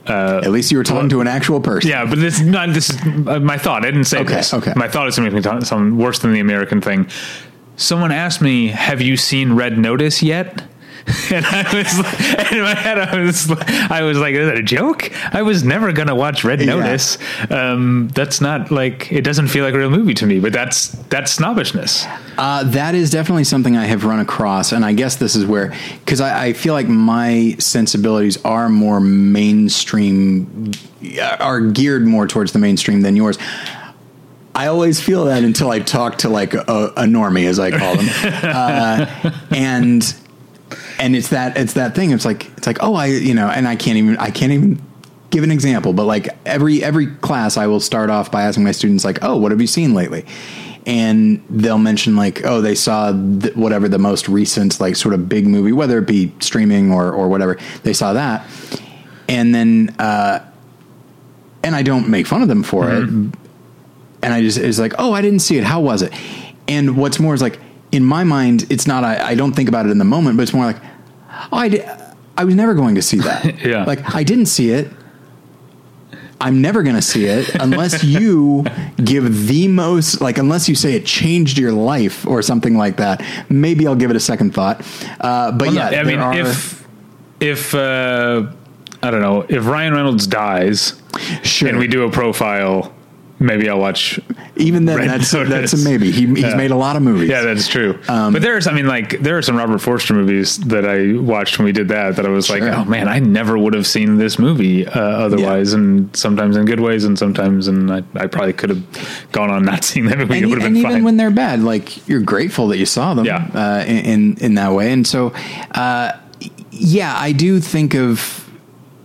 At least you were talking to an actual person. yeah, but this is not this is uh, my thought. I didn't say Okay, this. okay. My thought is something something worse than the American thing. Someone asked me, "Have you seen Red Notice yet?" And I was, like- in my head, I was, I was like, "Is that a joke?" I was never gonna watch Red Yeah. Notice. Um, that's not like it doesn't feel like a real movie to me. But that's that's snobbishness. Uh, that is definitely something I have run across, and I guess this is where because I, I feel like my sensibilities are more mainstream, are geared more towards the mainstream than yours. I always feel that until I talk to like a, a normie, as I call them, uh, and and it's that it's that thing. It's like it's like oh I you know, and I can't even I can't even give an example, but like every every class, I will start off by asking my students like oh what have you seen lately, and they'll mention like oh they saw th- whatever the most recent like sort of big movie, whether it be streaming or or whatever they saw that, and then uh, and I don't make fun of them for it and I just it's like, oh, I didn't see it. How was it? And what's more is like in my mind, it's not. I, I don't think about it in the moment, but it's more like, oh, I was never going to see that. Yeah. like I didn't see it. I'm never going to see it unless you give the most, like, unless you say it changed your life or something like that. Maybe I'll give it a second thought. Uh, but Well, yeah, no, I mean, are- if if uh, I don't know if Ryan Reynolds dies sure, and we do a profile, maybe I'll watch even then, Red that's that's a maybe. He, he's Yeah. made a lot of movies. Yeah, that's true. Um, but there's, I mean, like, there are some Robert Forster movies that I watched when we did that that I was Sure. like, oh man, I never would have seen this movie uh, otherwise. And sometimes in good ways, and sometimes, and I, I probably could have gone on not seeing that movie. and, it would have been even fine. when they're bad, like you're grateful that you saw them, Yeah. uh, in, in in that way. And so, uh, yeah, I do think of.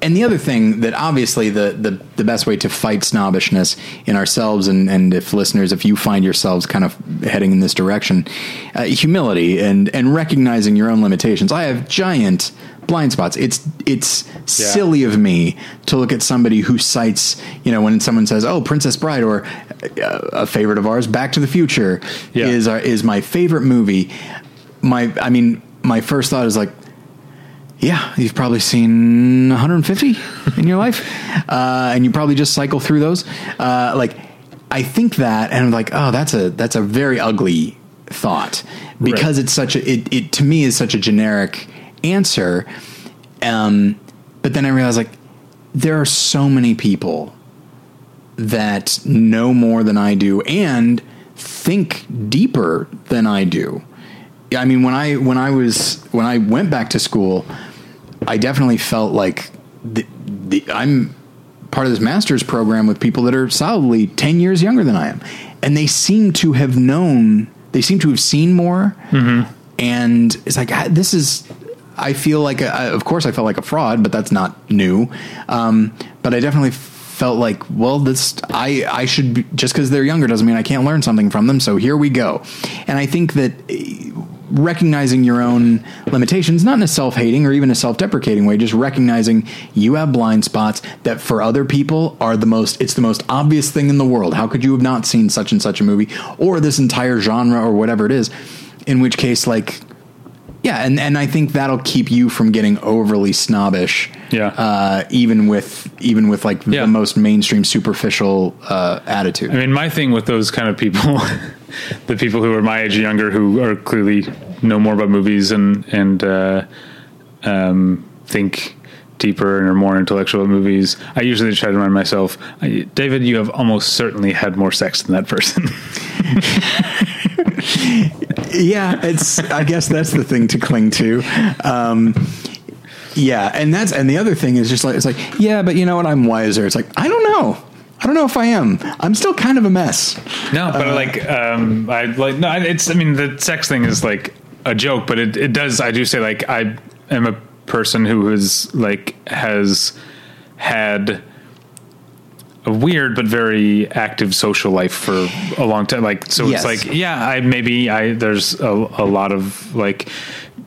And the other thing that obviously the, the, the best way to fight snobbishness in ourselves and, and if listeners, if you find yourselves kind of heading in this direction, uh, humility and, and recognizing your own limitations. I have giant blind spots. It's, it's silly of me to look at somebody who cites, you know, when someone says, "Oh, Princess Bride," or uh, a favorite of ours, Back to the Future, Yeah. is our, is my favorite movie. My, I mean, my first thought is like, yeah, you've probably seen 150 in your life, uh, and you probably just cycle through those. Uh, like, I think that, and I'm like, oh, that's a that's a very ugly thought because Right. it's such a it, it to me is such a generic answer. Um, but then I realized like there are so many people that know more than I do and think deeper than I do. I mean when I when I was when I went back to school, I definitely felt like the, the, I'm part of this master's program with people that are solidly 10 years younger than I am. And they seem to have known, they seem to have seen more. And it's like, this is, I feel like, a, of course, I felt like a fraud, but that's not new. Um, but I definitely felt like, well, this, I, I should, be, just because they're younger doesn't mean I can't learn something from them. So here we go. And I think that recognizing your own limitations, not in a self hating or even a self deprecating way, just recognizing you have blind spots that for other people are the most, it's the most obvious thing in the world. How could you have not seen such and such a movie or this entire genre or whatever it is? In which case, like, yeah, and, and I think that'll keep you from getting overly snobbish. Yeah. Uh, even with even with like Yeah. the most mainstream superficial uh, attitude. I mean, my thing with those kind of people, the people who are my age or younger, who are clearly know more about movies and and uh, um, think deeper and are more intellectual about movies, I usually try to remind myself, David, you have almost certainly had more sex than that person. yeah, it's. I guess that's the thing to cling to. Um, yeah, and that's and the other thing is just like it's like yeah, but you know what? I'm wiser. It's like I don't know. I don't know if I am. I'm still kind of a mess. No, but like, um, I like no. It's. I mean, the sex thing is like a joke, but it it does. I do say like I am a person who who is like has had a weird but very active social life for a long time. Like, so Yes. it's like, yeah, I maybe I there's a, a lot of like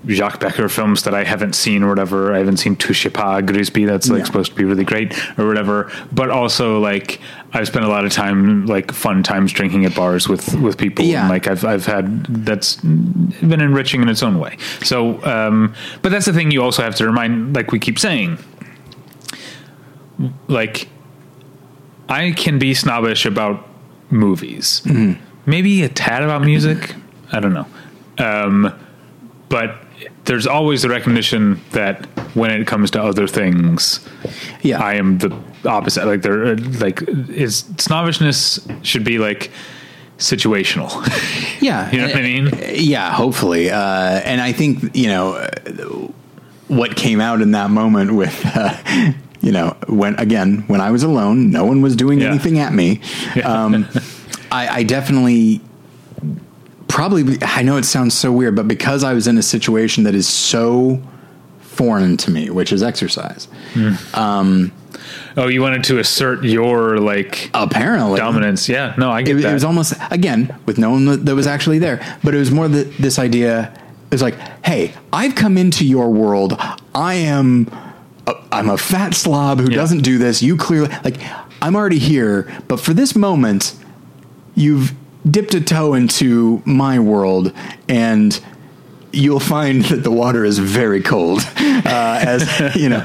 Jacques Becker films that I haven't seen or whatever. I haven't seen Touchez pas Grisbi. That's like Yeah. supposed to be really great or whatever. But also like I've spent a lot of time like fun times drinking at bars with with people. Yeah. And, like I've I've had that's been enriching in its own way. So, um, but that's the thing you also have to remind, like we keep saying, like I can be snobbish about movies, maybe a tad about music. I don't know, um, but there's always the recognition that when it comes to other things, Yeah. I am the opposite. Like there, like is snobbishness should be like situational. Yeah, You know what I mean? Yeah, hopefully. Uh, and I think you know what came out in that moment with. Uh, you know, when again, when I was alone, no one was doing Yeah. anything at me. Um, I, I definitely, probably, I know it sounds so weird, but because I was in a situation that is so foreign to me, which is exercise, oh, you wanted to assert your like apparently dominance. Yeah, no, I get it, that. it was almost again with no one that was actually there but it was more the, this idea it was like hey i've come into your world i am i'm a fat slob who Yeah. doesn't do this you clearly like i'm already here but for this moment you've dipped a toe into my world and you'll find that the water is very cold uh, as you know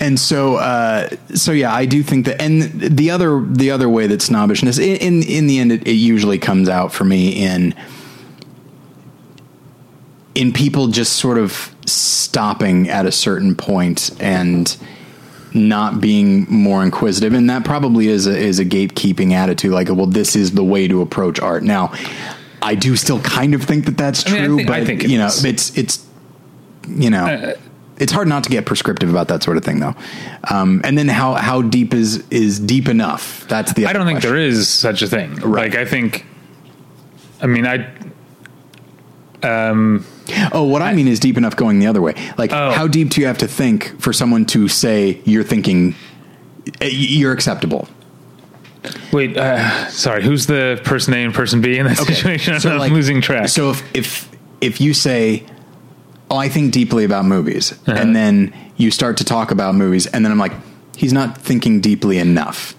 and so uh, so yeah i do think that and the other the other way that snobbishness in in, in the end it, it usually comes out for me in in people just sort of stopping at a certain point and not being more inquisitive and that probably is a, is a gatekeeping attitude like well this is the way to approach art now I do still kind of think that that's I mean, I true think- I but think you know is. it's it's you know Uh, it's hard not to get prescriptive about that sort of thing though um, and then how how deep is is deep enough that's the I don't think there is such a thing. Right. Like I think, I mean, I Oh, what I, mean is deep enough going the other way. Like, Oh. how deep do you have to think for someone to say you're thinking uh, you're acceptable? wait. Uh, sorry, who's the person A and person B in that situation? So, I'm like- losing track. So if if if you say, "Oh, I think deeply about movies," Uh-huh. and then you start to talk about movies, and then I'm like, he's not thinking deeply enough.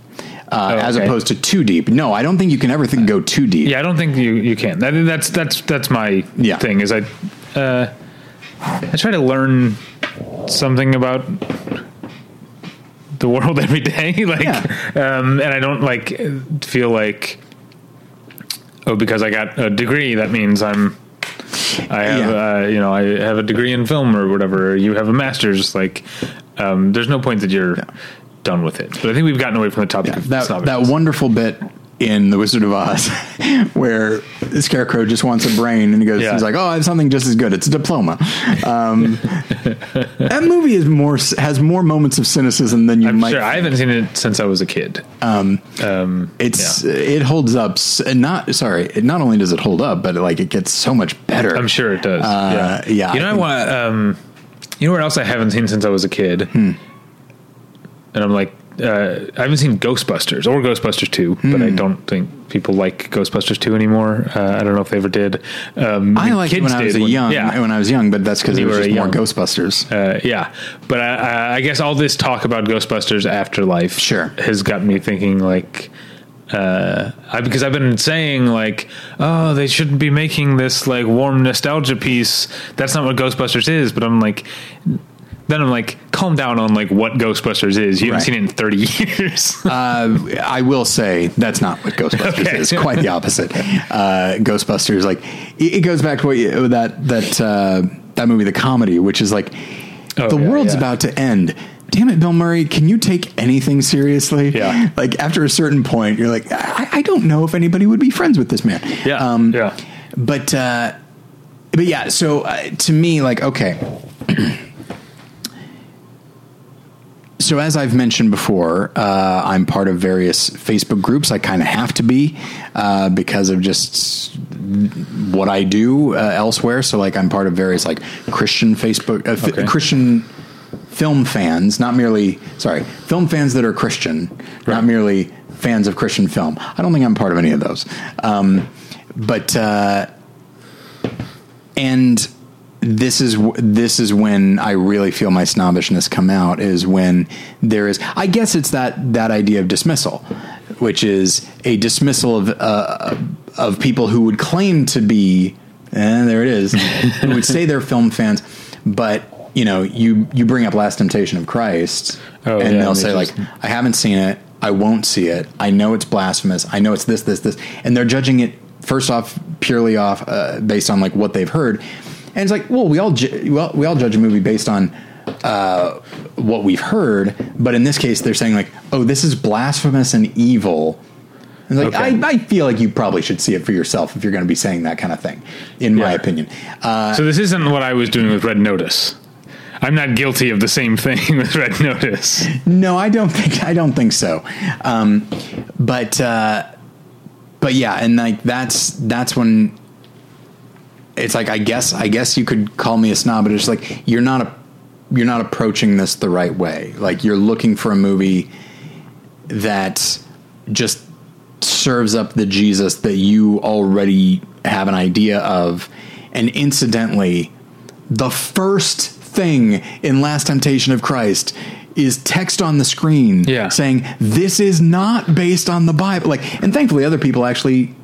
Uh, Oh, As opposed to too deep. No, I don't think you can ever think go too deep. yeah, I don't think you you can. That, that's that's that's my Yeah. thing. Is I uh, I try to learn something about the world every day. like, um, and I don't like feel like oh because I got a degree that means I'm. I have, Yeah. uh, you know, I have a degree in film or whatever. Or you have a master's. Like, um, there's no point that you're done with it. But I think we've gotten away from the topic Yeah, that that wonderful bit in The Wizard of Oz where the Scarecrow just wants a brain and he goes, Yeah. he's like, oh, I have something just as good. It's a diploma. Um, that movie is more has more moments of cynicism than you I'm might. sure I haven't seen it since I was a kid. It's it holds up. Not sorry. It not only does it hold up, but like it gets so much better. I'm sure it does. Uh, yeah. yeah, You know, want. Um, you know where else I haven't seen since I was a kid, Hmm. and I'm like, uh, I haven't seen Ghostbusters or Ghostbusters two, but Hmm. I don't think people like Ghostbusters two anymore. Uh, I don't know if they ever did. Um, I liked it when I was a young Yeah. when I was young, but that's because there was just more young- Ghostbusters. Uh, yeah, but I, I, I guess all this talk about Ghostbusters Afterlife Sure. has got me thinking like, uh, I, because I've been saying like, oh, they shouldn't be making this like warm nostalgia piece. That's not what Ghostbusters is. But I'm like, then I'm like, calm down on like what Ghostbusters is. You haven't Right. seen it in 30 years. Uh, I will say that's not what Ghostbusters Okay. is. Quite the opposite. Uh, Ghostbusters, like it, it goes back to what you, that that uh, that movie, the comedy, which is like Oh, the yeah, world's yeah. about to end. Damn it, Bill Murray! Can you take anything seriously? Yeah. Like after a certain point, you're like, I, I don't know if anybody would be friends with this man. yeah, Um, yeah. but uh, but yeah. So uh, to me, like, okay. So as I've mentioned before, uh, I'm part of various Facebook groups. I kind of have to be uh, because of just what I do uh, elsewhere. So like I'm part of various like Christian Facebook uh, f- Okay. Christian film fans, not merely sorry, film fans that are Christian, not merely fans of Christian film. I don't think I'm part of any of those. Um, but uh, and this is this is when I really feel my snobbishness come out is when there is I guess it's that that idea of dismissal, which is a dismissal of uh, of people who would claim to be and there it is who would say they're film fans, but you know you you bring up Last Temptation of Christ Oh, and yeah, they'll say like I haven't seen it. I won't see it. I know it's blasphemous. I know it's this, this, this, and they're judging it first off purely off uh, based on like what they've heard. And it's like, well, we all ju- well, we all judge a movie based on uh, what we've heard, but in this case, they're saying like, oh, this is blasphemous and evil. And like, Okay. I, I feel like you probably should see it for yourself if you're going to be saying that kind of thing, in my opinion. Uh, So this isn't what I was doing with Red Notice. I'm not guilty of the same thing with Red Notice. No, I don't think I don't think so. Um, but uh, but yeah, and like that's that's when it's like I guess I guess you could call me a snob, but it's like you're not a you're not approaching this the right way. Like you're looking for a movie that just serves up the Jesus that you already have an idea of, and incidentally, the first thing in Last Temptation of Christ is text on the screen Yeah. saying this is not based on the Bible. Like, and thankfully, other people actually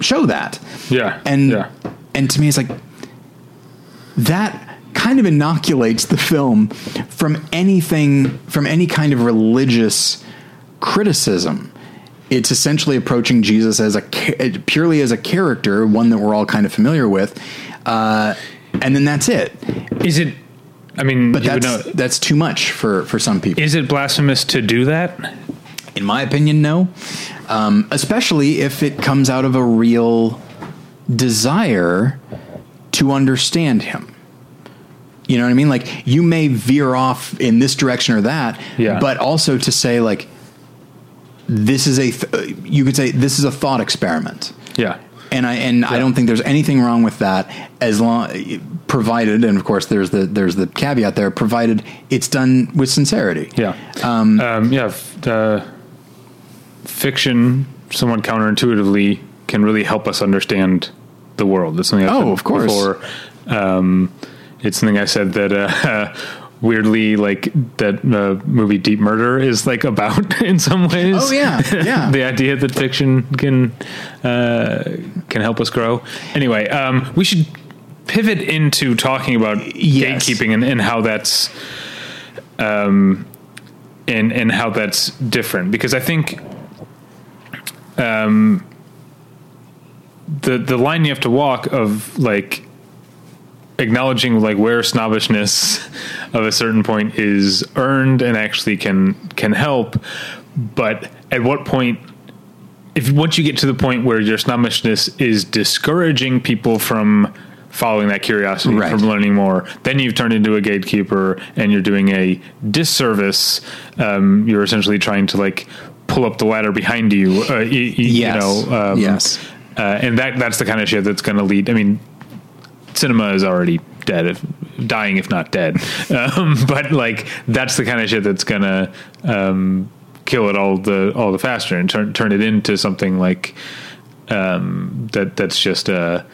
show that. Yeah, and yeah. And to me, it's like that kind of inoculates the film from anything from any kind of religious criticism. It's essentially approaching Jesus as a purely as a character, one that we're all kind of familiar with, uh, and then that's it. Is it? I mean, But that's know, that's too much for for some people. is it blasphemous to do that? In my opinion, no. Um, especially if it comes out of a real desire to understand him. You know what I mean? Like you may veer off in this direction or that, Yeah. but also to say like this is a th- uh, you could say this is a thought experiment. Yeah, And I and I don't think there's anything wrong with that as long provided and of course there's the there's the caveat there provided it's done with sincerity. yeah, um, um yeah. f- The fiction, somewhat counterintuitively, can really help us understand the world. That's something. I've Oh, of course. Before, um, it's something I said that. Uh, Weirdly, like that uh, movie Deep Murder is like about in some ways. Oh, yeah, yeah. the idea that fiction can uh, can help us grow. Anyway, um, we should pivot into talking about Yes. gatekeeping and, and how that's um, and and how that's different because I think um, the the line you have to walk of like acknowledging like where snobbishness of a certain point is earned and actually can can help but at what point if once you get to the point where your snobbishness is discouraging people from following that curiosity Right. from learning more then you've turned into a gatekeeper and you're doing a disservice um, you're essentially trying to like pull up the ladder behind you uh, y- y- Yes. you know um, Yes. Uh, and that that's the kind of shit that's going to lead i mean cinema is already dead, if, dying if not dead. Um, but like that's the kind of shit that's gonna um, kill it all the all the faster and turn turn it into something like um, that. That's just a.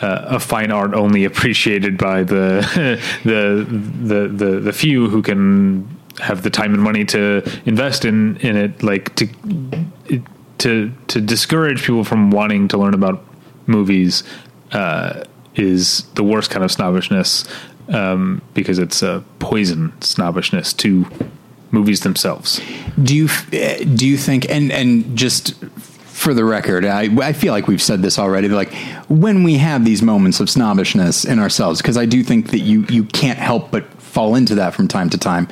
A a fine art only appreciated by the, the the the the few who can have the time and money to invest in in it, like to to to discourage people from wanting to learn about movies uh, is the worst kind of snobbishness um, because it's a poison snobbishness to movies themselves. Do you eh, do you think and and just for the record, I, I feel like we've said this already. Like when we have these moments of snobbishness in ourselves, because I do think that you you can't help but fall into that from time to time.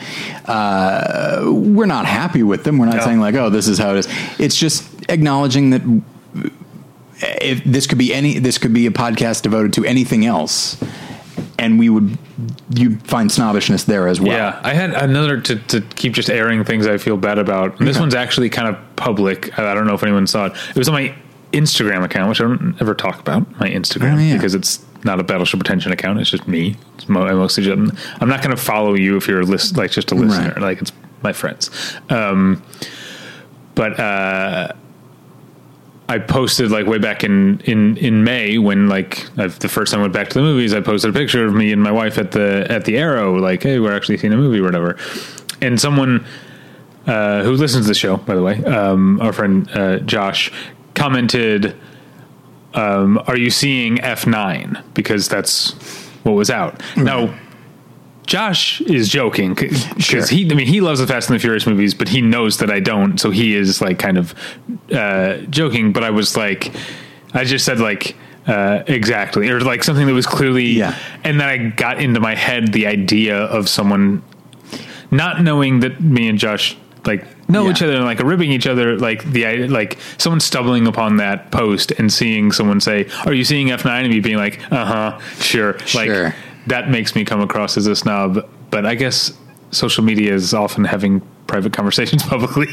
Uh, we're not happy with them. We're not No. saying like, oh, this is how it is. It's just acknowledging that if this could be any, this could be a podcast devoted to anything else, and we would you find snobbishness there as well. Yeah, I had another to, to keep just airing things I feel bad about. And this Okay. one's actually kind of public. I don't know if anyone saw it. It was on my Instagram account, which I don't ever talk about my Instagram Oh, yeah. because it's not a Battleship Pretension account. It's just me. It's mo- I mostly just, I'm not going to follow you if you're a list, like just a listener. Right. Like it's my friends. Um, but uh, I posted like way back in in in May when like I've, the first time I went back to the movies, I posted a picture of me and my wife at the at the Aero, like, hey, we're actually seeing a movie or whatever. And someone uh, who listens to the show, by the way, um, our friend uh, Josh commented, um, "Are you seeing F nine? Because that's what was out now." Josh is joking because Sure. he, I mean, he loves the Fast and the Furious movies, but he knows that I don't, so he is like kind of uh, joking. But I was like, I just said like uh, exactly, or like something that was clearly, Yeah. and then I got into my head the idea of someone not knowing that me and Josh like know Yeah. each other and like ribbing each other like the like someone stumbling upon that post and seeing someone say are you seeing f9 and me being like uh-huh sure like Sure. that makes me come across as a snob but i guess social media is often having private conversations publicly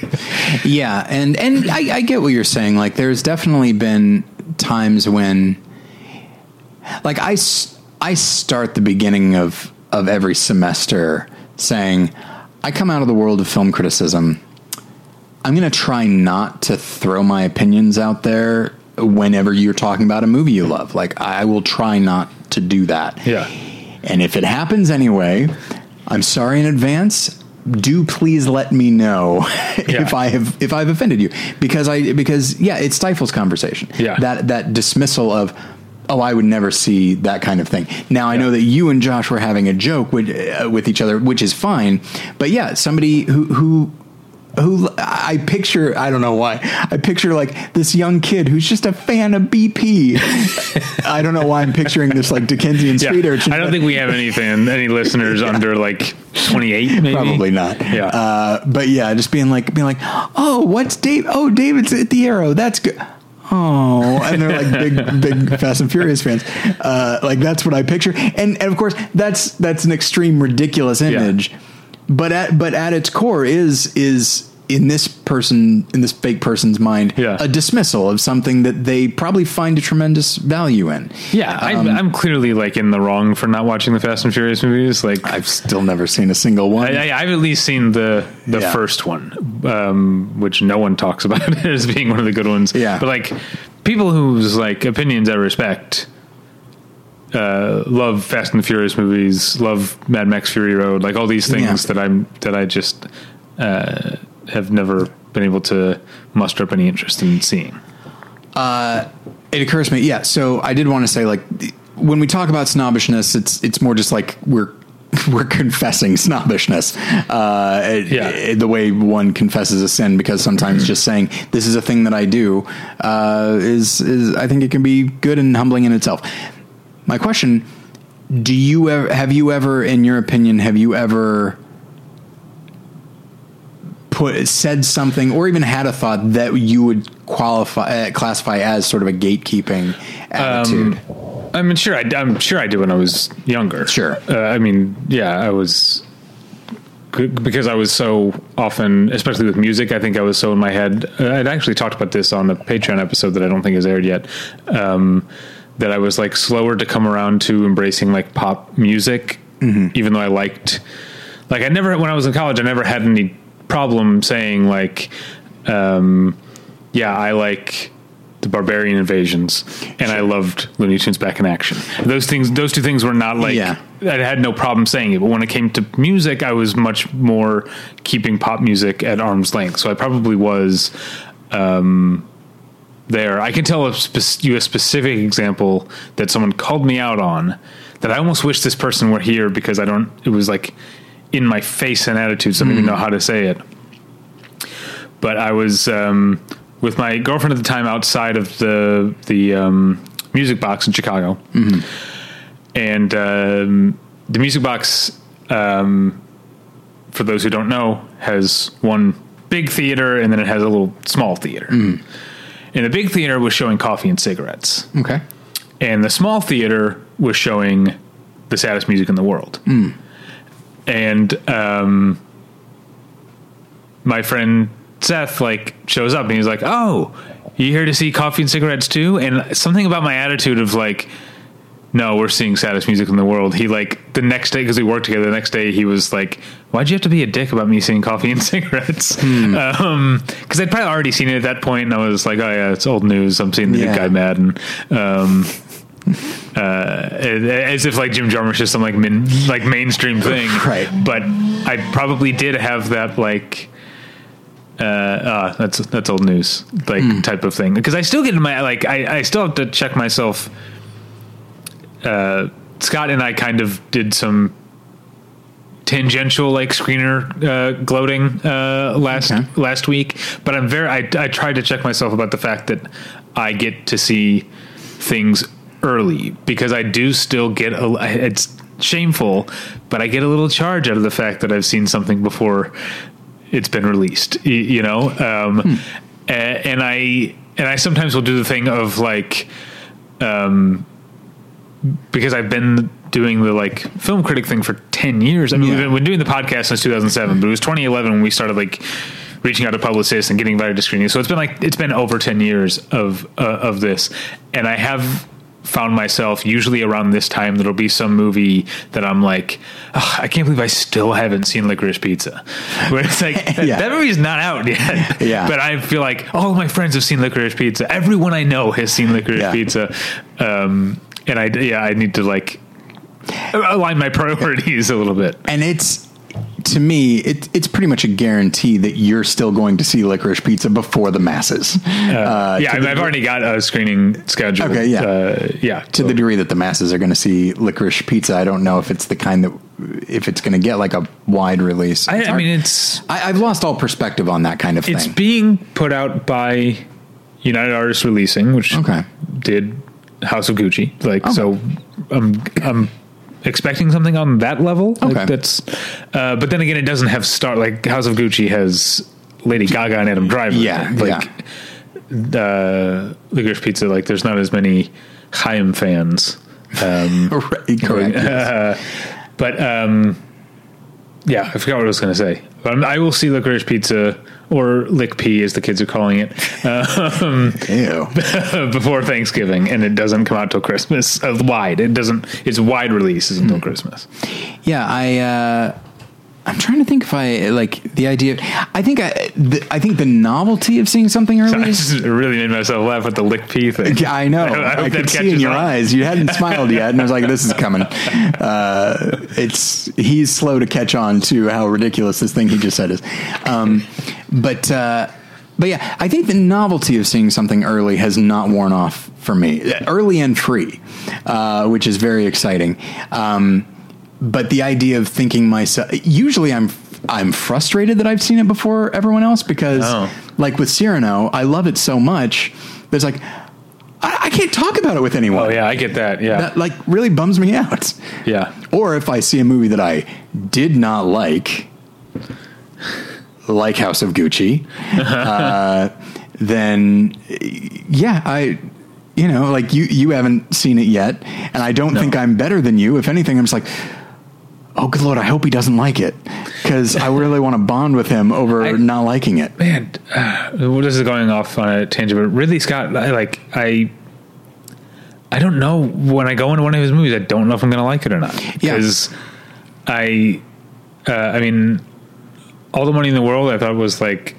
Yeah, and and I, I get what you're saying. Like, there's definitely been times when, like, i i start the beginning of of every semester saying, I come out of the world of film criticism. I'm going to try not to throw my opinions out there whenever you're talking about a movie you love. Like, I will try not to do that. yeah And if it happens anyway, I'm sorry in advance. Do please let me know if I have if I've offended you because I because yeah, it stifles conversation. Yeah. that that dismissal of oh, I would never see that kind of thing. Now I know that you and Josh were having a joke with uh, with each other, which is fine. But yeah, somebody who who who I picture, I don't know why, I picture like this young kid who's just a fan of BP. I don't know why I'm picturing this like Dickensian yeah street urchin. i don't think we have anything any listeners under like 28 maybe Probably not. Yeah. Uh, but yeah, just being like, being like, oh, what's Dave? Oh, David's at the Aero. That's good. Oh, and they're like big, big Fast and Furious fans. Uh, like that's what I picture, and and of course that's that's an extreme, ridiculous image. But at but at its core is is in this person in this fake person's mind Yeah. a dismissal of something that they probably find a tremendous value in. yeah I, Um, i'm clearly like in the wrong for not watching the fast and furious movies like I've still never seen a single one. I, I, I've at least seen the the Yeah. first one, um, which no one talks about as being one of the good ones. Yeah. but like people whose like opinions I respect, uh, love Fast and the Furious movies, love Mad Max Fury Road, like all these things Yeah. that I'm that I just uh, have never been able to muster up any interest in seeing. it occurs to me yeah so i did want to say like when we talk about snobbishness it's it's more just like we're we're confessing snobbishness uh Yeah. it- the way one confesses a sin because sometimes just saying this is a thing that i do uh is is i think it can be good and humbling in itself my question do you ever have you ever in your opinion have you ever put said something or even had a thought that you would qualify uh, classify as sort of a gatekeeping attitude I mean, sure, I, I'm sure I did when I was younger. Sure. Uh, I mean, yeah, I was because I was so often, especially with music. I think I was so in my head. Uh, I'd actually talked about this on a Patreon episode that I don't think has aired yet. Um, that I was like slower to come around to embracing like pop music, even though I liked. Like I never, when I was in college, I never had any problem saying like, um, yeah, I like the Barbarian Invasions, and I loved Looney Tunes Back in Action. Those things, those two things were not like Yeah. I had no problem saying it. But when it came to music, I was much more keeping pop music at arm's length. So I probably was um, there. I can tell a spe- you a specific example that someone called me out on that I almost wish this person were here because I don't. It was like in my face and attitude, so I don't even know how to say it. But I was um, with my girlfriend at the time outside of the the um, music box in Chicago, and um, the music box, um, for those who don't know, has one big theater and then it has a little small theater. And the big theater was showing coffee and cigarettes, okay. And the small theater was showing the saddest music in the world. And um, my friend Seth like shows up and he's like, "Oh, you here to see coffee and cigarettes too?" And something about my attitude of like no, we're seeing saddest music in the world. He like the next day because we worked together. The next day he was like, "Why'd you have to be a dick about me seeing coffee and cigarettes?" Because um, I'd probably already seen it at that point, and I was like, "Oh yeah, it's old news. I'm seeing the Yeah. new guy mad." And um, uh, as if like Jim Jarmusch is some like min, like mainstream thing, Right. But I probably did have that like uh, uh that's that's old news like Hmm. type of thing because I still get in my like I I still have to check myself. Uh, Scott and I kind of did some tangential like screener uh, gloating uh, last Okay. last week, but I'm very I I tried to check myself about the fact that I get to see things early because I do still get a it's shameful, but I get a little charge out of the fact that I've seen something before it's been released. You know, um, a- and I and I sometimes will do the thing of like, um, because I've been doing the like film critic thing for ten years. I mean, Yeah. we've been doing the podcast since 2007, but it was 2011 when we started like reaching out to publicists and getting invited to screenings. So it's been like it's been over 10 years of uh, of this, and I have found myself usually around this time there'll be some movie that I'm like "Ugh, I can't believe I still haven't seen Licorice Pizza where it's like that, Yeah. that movie's not out yet Yeah. but I feel like all my friends have seen Licorice Pizza everyone I know has seen Licorice Yeah. Pizza um, and I yeah I need to like align my priorities a little bit and it's to me it, it's pretty much a guarantee that you're still going to see licorice pizza before the masses uh, yeah I the, I've already got a screening scheduled Okay, yeah. uh, yeah to the degree that the masses are going to see licorice pizza i don't know if it's the kind that if it's going to get like a wide release I, I mean it's I, i've lost all perspective on that kind of it's thing It's being put out by United Artists Releasing, which Okay. did House of Gucci. Like Okay. so, I'm I'm expecting something on that level. Like, that's, uh, but then again, it doesn't have star like House of Gucci has Lady Gaga and Adam Driver. Yeah, like uh, Licorice Pizza. Like there's not as many Haim fans. Um, Right, correct yes. but um, yeah, I forgot what I was going to say. Um, I will see Licorice Pizza or Lick P, as the kids are calling it, um, before Thanksgiving, and it doesn't come out till Christmas. Uh, wide, it doesn't. Its wide release is Hmm. until Christmas. Yeah, I uh I'm trying to think if I like the idea. I think I, the, I think the novelty of seeing something early. I is- just really made myself laugh with the Lick pee thing. I know. I hope I, could see in your eyes. You hadn't smiled yet, and I was like, "This is coming." Uh, it's he's slow to catch on to how ridiculous this thing he just said is. Um, but uh, but yeah, I think the novelty of seeing something early has not worn off for me. Early and free, uh, which is very exciting. Um, but the idea of thinking myself, usually I'm I'm frustrated that I've seen it before everyone else because, Oh. like with Cyrano, I love it so much. There's like. I, I can't talk about it with anyone. Oh yeah, I get that. Yeah, That like really bums me out. yeah. Or if I see a movie that I did not like, like House of Gucci, uh, then yeah, I, you know, like you, you haven't seen it yet, and I don't think I'm better than you. If anything, I'm just like, oh, good lord, I hope he doesn't like it because I really want to bond with him over I- not liking it. Man, uh, this is going off on a tangent, but Ridley Scott, I, like I, I don't know when I go into one of his movies, I don't know if I'm going to like it or not Yeah. because I, uh, I mean, all the money in the world, I thought was like,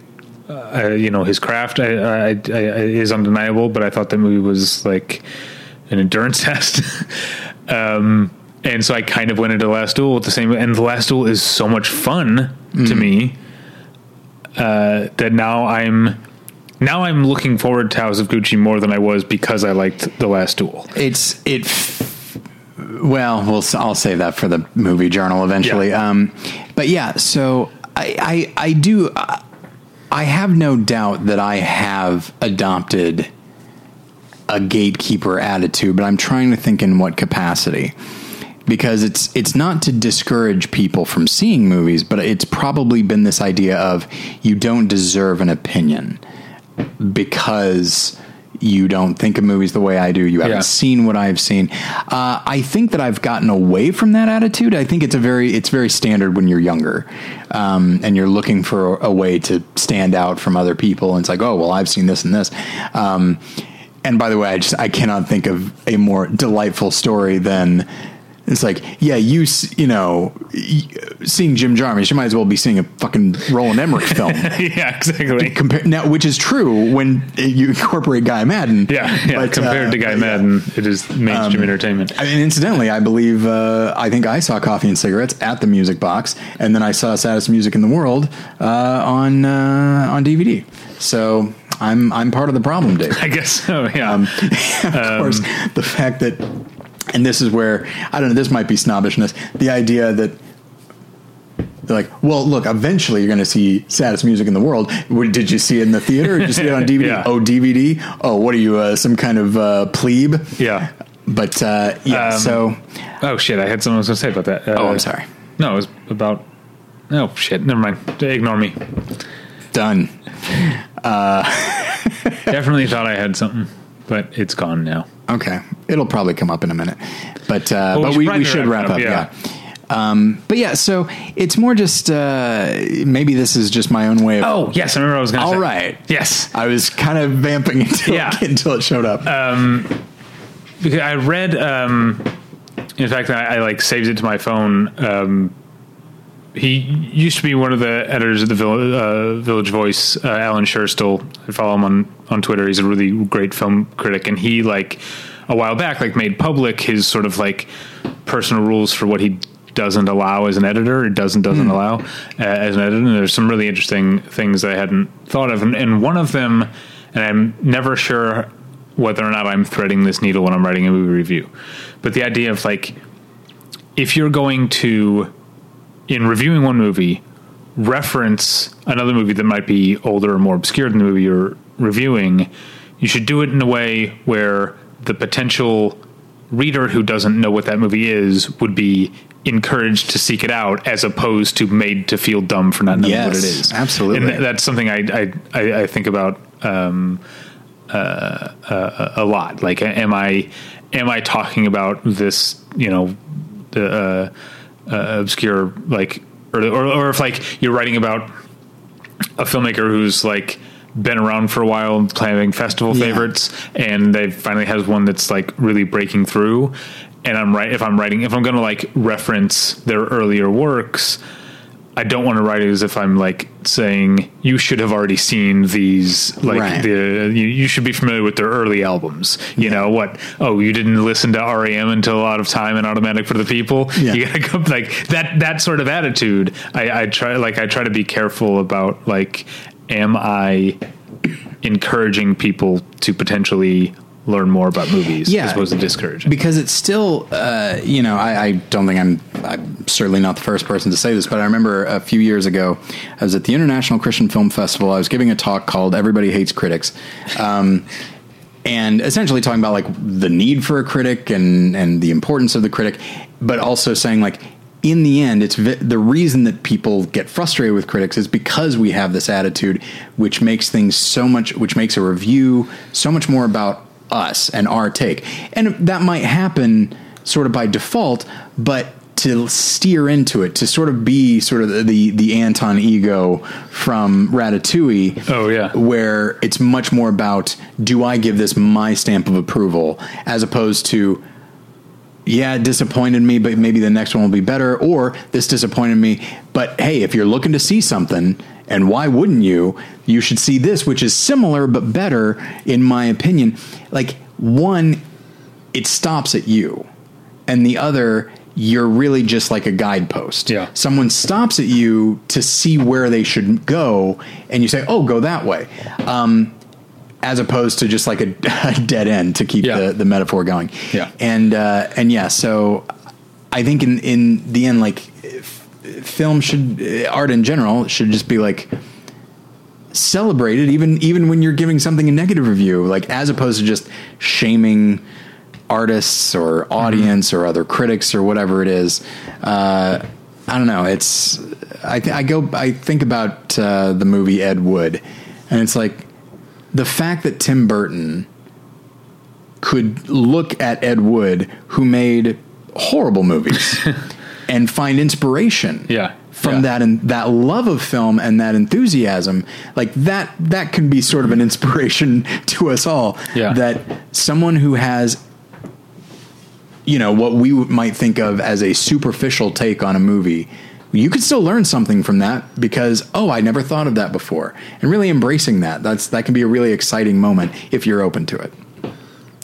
uh, you know, his craft I, I, I, is undeniable, but I thought that movie was like an endurance test. um, and so I kind of went into the Last Duel with the same, and the Last Duel is so much fun to me uh, that now I'm now I'm looking forward to House of Gucci more than I was because I liked the Last Duel. It's it. f- Well, we'll I'll save that for the movie journal eventually. Yeah. Um, but yeah, so I I, I do. Uh, I have no doubt that I have adopted a gatekeeper attitude, but I'm trying to think in what capacity. Because it's it's not to discourage people from seeing movies, but it's probably been this idea of you don't deserve an opinion because you don't think of movies the way I do. You haven't Yeah. seen what I've seen. Uh, I think that I've gotten away from that attitude. I think it's a very it's very standard when you're younger, um, and you're looking for a way to stand out from other people. And it's like, oh well, I've seen this and this. Um, and by the way, I just I cannot think of a more delightful story than it's like, yeah, you you know, seeing Jim Jarmusch, you might as well be seeing a fucking Roland Emmerich film. yeah, exactly. Compare now, which is true when you incorporate Guy Maddin. Yeah, yeah. But, compared uh, to Guy yeah. Maddin, it is mainstream entertainment. I mean, incidentally, I believe uh, I think I saw Coffee and Cigarettes at the Music Box, and then I saw Saddest Music in the World uh, on uh, on DVD. So I'm I'm part of the problem, Dave. I guess so. Yeah. Um, of course, the fact that, and this is where I don't know. This might be snobbishness. The idea that. They're like, well, look. Eventually, you're going to see saddest music in the world. Did you see it in the theater? Or did you see it on DVD? Yeah. Oh, DVD. Oh, what are you? Uh, some kind of uh, plebe? yeah. But uh, yeah. Um, so, Oh shit! I had something I was going to say about that. Uh, oh, I'm sorry. No, it was about. Oh shit! Never mind. Ignore me. Done. Definitely thought I had something, but it's gone now. Okay, it'll probably come up in a minute, but uh, Well, but we we, should we probably should wrap up. up, Yeah. Um, but yeah, so it's more just uh, maybe this is just my own way of. Oh yes, I remember I was going to All say. right. Yes. I was kind of vamping until Yeah. until it showed up. because I read. Um, in fact, I, I like saved it to my phone. He used to be one of the editors of the Village, uh, Village Voice, uh, Alan Scherstuhl. I follow him on on Twitter. He's a really great film critic, and he like a while back like made public his sort of like personal rules for what he doesn't allow as an editor, or doesn't doesn't allow uh, as an editor. And there's some really interesting things I hadn't thought of, and, and one of them, and I'm never sure whether or not I'm threading this needle when I'm writing a movie review, but the idea of like if you're going to in reviewing one movie reference another movie that might be older or more obscure than the movie you're reviewing you should do it in a way where the potential reader who doesn't know what that movie is would be encouraged to seek it out as opposed to made to feel dumb for not knowing what it is. Absolutely. and th- that's something I, I I think about um uh, uh, a lot like am I am I talking about this you know the uh, uh, obscure like or, or or if like you're writing about a filmmaker who's like been around for a while and planning festival Yeah. favorites and they finally has one that's like really breaking through and I'm right if I'm writing if I'm going to like reference their earlier works I don't want to write it as if I'm like saying you should have already seen these like Right. the you, you should be familiar with their early albums you know what oh you didn't listen to REM until Out of Time and Automatic for the People Yeah. you gotta go like that that sort of attitude I, I try like I try to be careful about like am I encouraging people to potentially learn more about movies Yeah. as opposed to discouraging because it's still, uh, you know, I, I don't think I'm, I'm certainly not the first person to say this, but I remember a few years ago, I was at the International Christian Film Festival. I was giving a talk called "Everybody Hates Critics," um, and essentially talking about like the need for a critic and and the importance of the critic, but also saying like. In the end, it's vi- the reason that people get frustrated with critics is because we have this attitude, which makes things so much, which makes a review so much more about us and our take. And that might happen sort of by default, but to steer into it, to sort of be sort of the the Anton Ego from Ratatouille. Oh, yeah. where it's much more about do I give this my stamp of approval as opposed to yeah, it disappointed me, but maybe the next one will be better. Or this disappointed me, but hey, if you're looking to see something, and why wouldn't you? You should see this, which is similar but better, in my opinion. Like, one, it stops at you, and the other, you're really just like a guidepost. Yeah. Someone stops at you to see where they should go, and you say, oh, go that way. Um, as opposed to just like a, a dead end to keep Yeah. the, the metaphor going. Yeah. And uh, and yeah, so I think in in the end, like f- film should art in general should just be like celebrated, even even when you're giving something a negative review, like as opposed to just shaming artists or audience or other critics or whatever it is. Uh, I don't know. It's I, th- I go I think about uh, the movie Ed Wood, and it's like the fact that Tim Burton could look at Ed Wood, who made horrible movies, and find inspiration Yeah. from Yeah. that and that love of film and that enthusiasm like that that can be sort of an inspiration to us all Yeah. that someone who has you know what we might think of as a superficial take on a movie you could still learn something from that because oh i never thought of that before and really embracing that that's that can be a really exciting moment if you're open to it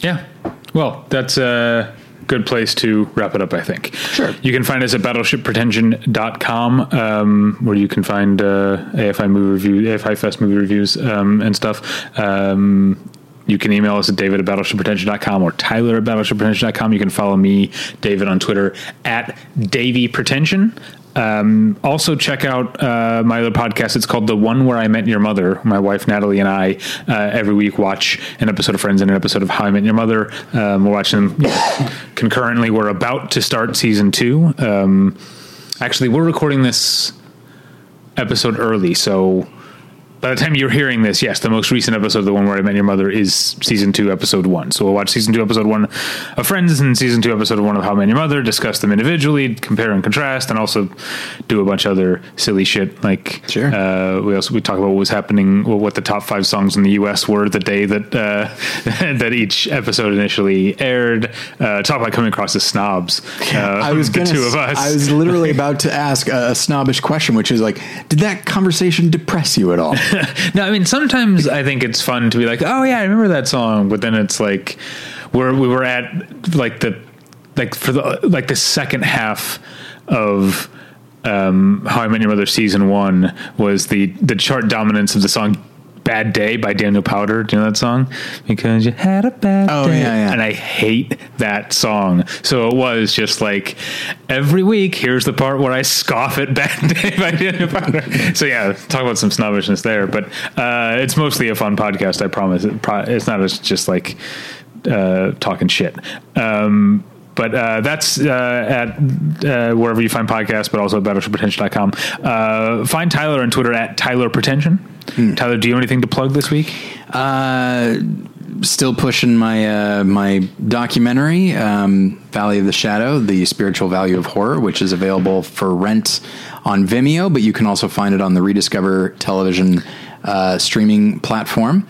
Yeah. Well, that's a good place to wrap it up, I think. Sure. You can find us at battleshippretension.com, um, where you can find uh, AFI movie review, AFI Fest movie reviews um, and stuff. Um, you can email us at david at battleshippretension.com or tyler at battleshippretension.com. You can follow me, David, on Twitter at Davy Pretension. Um, also, check out uh, my other podcast. It's called The One Where I Met Your Mother. My wife Natalie and I uh, every week watch an episode of Friends and an episode of How I Met Your Mother. Um, we're watching them concurrently. We're about to start season two. Um, actually, we're recording this episode early, so by the time you're hearing this, yes, the most recent episode, the one where I met your mother, is season two, episode one. So we'll watch season two, episode one of Friends, and season two, episode one of How I Met Your Mother. Discuss them individually, compare and contrast, and also do a bunch of other silly shit. Like, Sure. Uh, we also we talk about what was happening, well, what the top five songs in the U.S. were the day that uh, that each episode initially aired. Uh, talk about coming across as snobs. Uh, I was the gonna two of us. I was literally about to ask a snobbish question, which is like, did that conversation depress you at all? No, I mean sometimes I think it's fun to be like, oh yeah, I remember that song, but then it's like where we were at like the like for the like the second half of um, How I Met Your Mother season one was the the chart dominance of the song. Bad Day by Daniel Powter. Do you know that song? Because you had a bad Oh, day. yeah, yeah. And I hate that song. So it was just like every week, here's the part where I scoff at Bad Day by Daniel Powter. So yeah, talk about some snobbishness there. But uh, it's mostly a fun podcast, I promise. It pro- it's not as just like uh, talking shit. Um, but uh, that's uh, at uh, wherever you find podcasts, but also at battleshippretension.com. Uh, find Tyler on Twitter at Tyler Pretension. Tyler, do you have anything to plug this week? Uh, still pushing my uh, my documentary, um, Valley of the Shadow: The Spiritual Value of Horror, which is available for rent on Vimeo, but you can also find it on the Rediscover Television uh, streaming platform.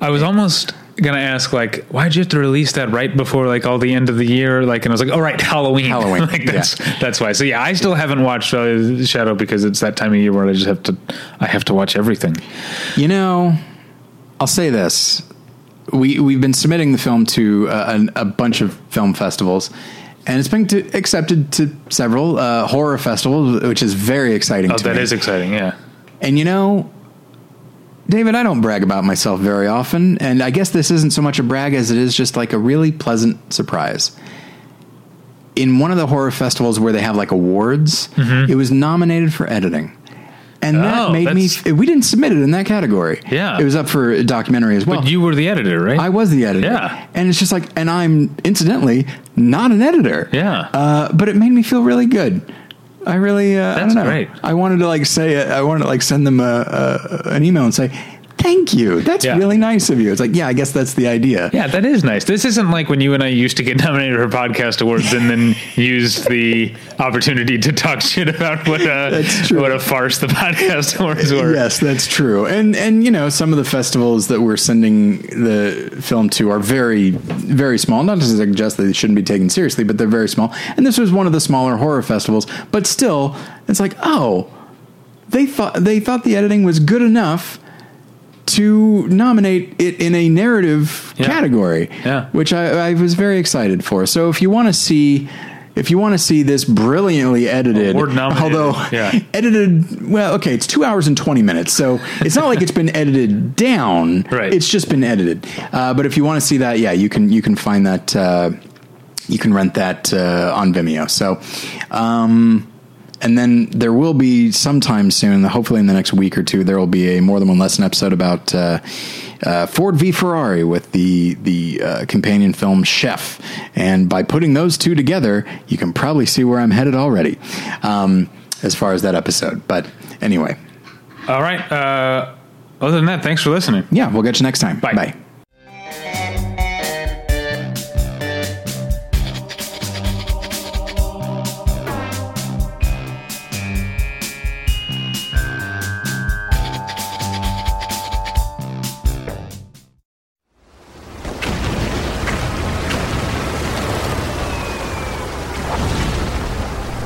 I was almost gonna ask like why'd you have to release that right before like all the end of the year like and I was like all right Halloween Halloween, like that's that's why so yeah I still haven't watched uh, Shadow because it's that time of year where I just have to I have to watch everything You know, I'll say this: we we've been submitting the film to uh, a, a bunch of film festivals. And it's been to, accepted to several uh, horror festivals, which is very exciting. oh that me. is exciting yeah And you know, David, I don't brag about myself very often, and I guess this isn't so much a brag as it is just like a really pleasant surprise. In one of the horror festivals where they have like awards, it was nominated for editing. And that Mm-hmm. Oh, made me. We didn't submit it in that category. Yeah. it was up for a documentary as well. but you were the editor right I was the editor. Yeah. and it's just like, and I'm incidentally not an editor. Yeah. uh, but it made me feel really good. I really, uh, I don't know. great. I wanted to like say, I wanted to like send them a, a, an email and say, thank you. That's Yeah. really nice of you. It's like, yeah, I guess that's the idea. Yeah, that is nice. This isn't like when you and I used to get nominated for podcast awards and then used the opportunity to talk shit about what uh, a what a farce the podcast awards were. Yes, that's true. And and you know, some of the festivals that we're sending the film to are very very small. Not to suggest that they shouldn't be taken seriously, but they're very small. And this was one of the smaller horror festivals, but still, it's like, "Oh, they thought they thought the editing was good enough to nominate it in a narrative Yeah. category." Yeah. Which I, I was very excited for. So if you want to see if you want to see this brilliantly edited, although yeah. edited well okay it's two hours and 20 minutes so it's not like it's been edited down Right. it's just been edited uh, but if you want to see that yeah you can you can find that uh, you can rent that uh, on vimeo so um, and then there will be sometime soon hopefully in the next week or two there will be a more than one lesson episode about uh, uh, Ford v Ferrari with the the uh, companion film Chef, and by putting those two together, you can probably see where I'm headed already, um, as far as that episode. But anyway, All right. Uh, other than that, thanks for listening. yeah, we'll get you next time. Bye. Bye.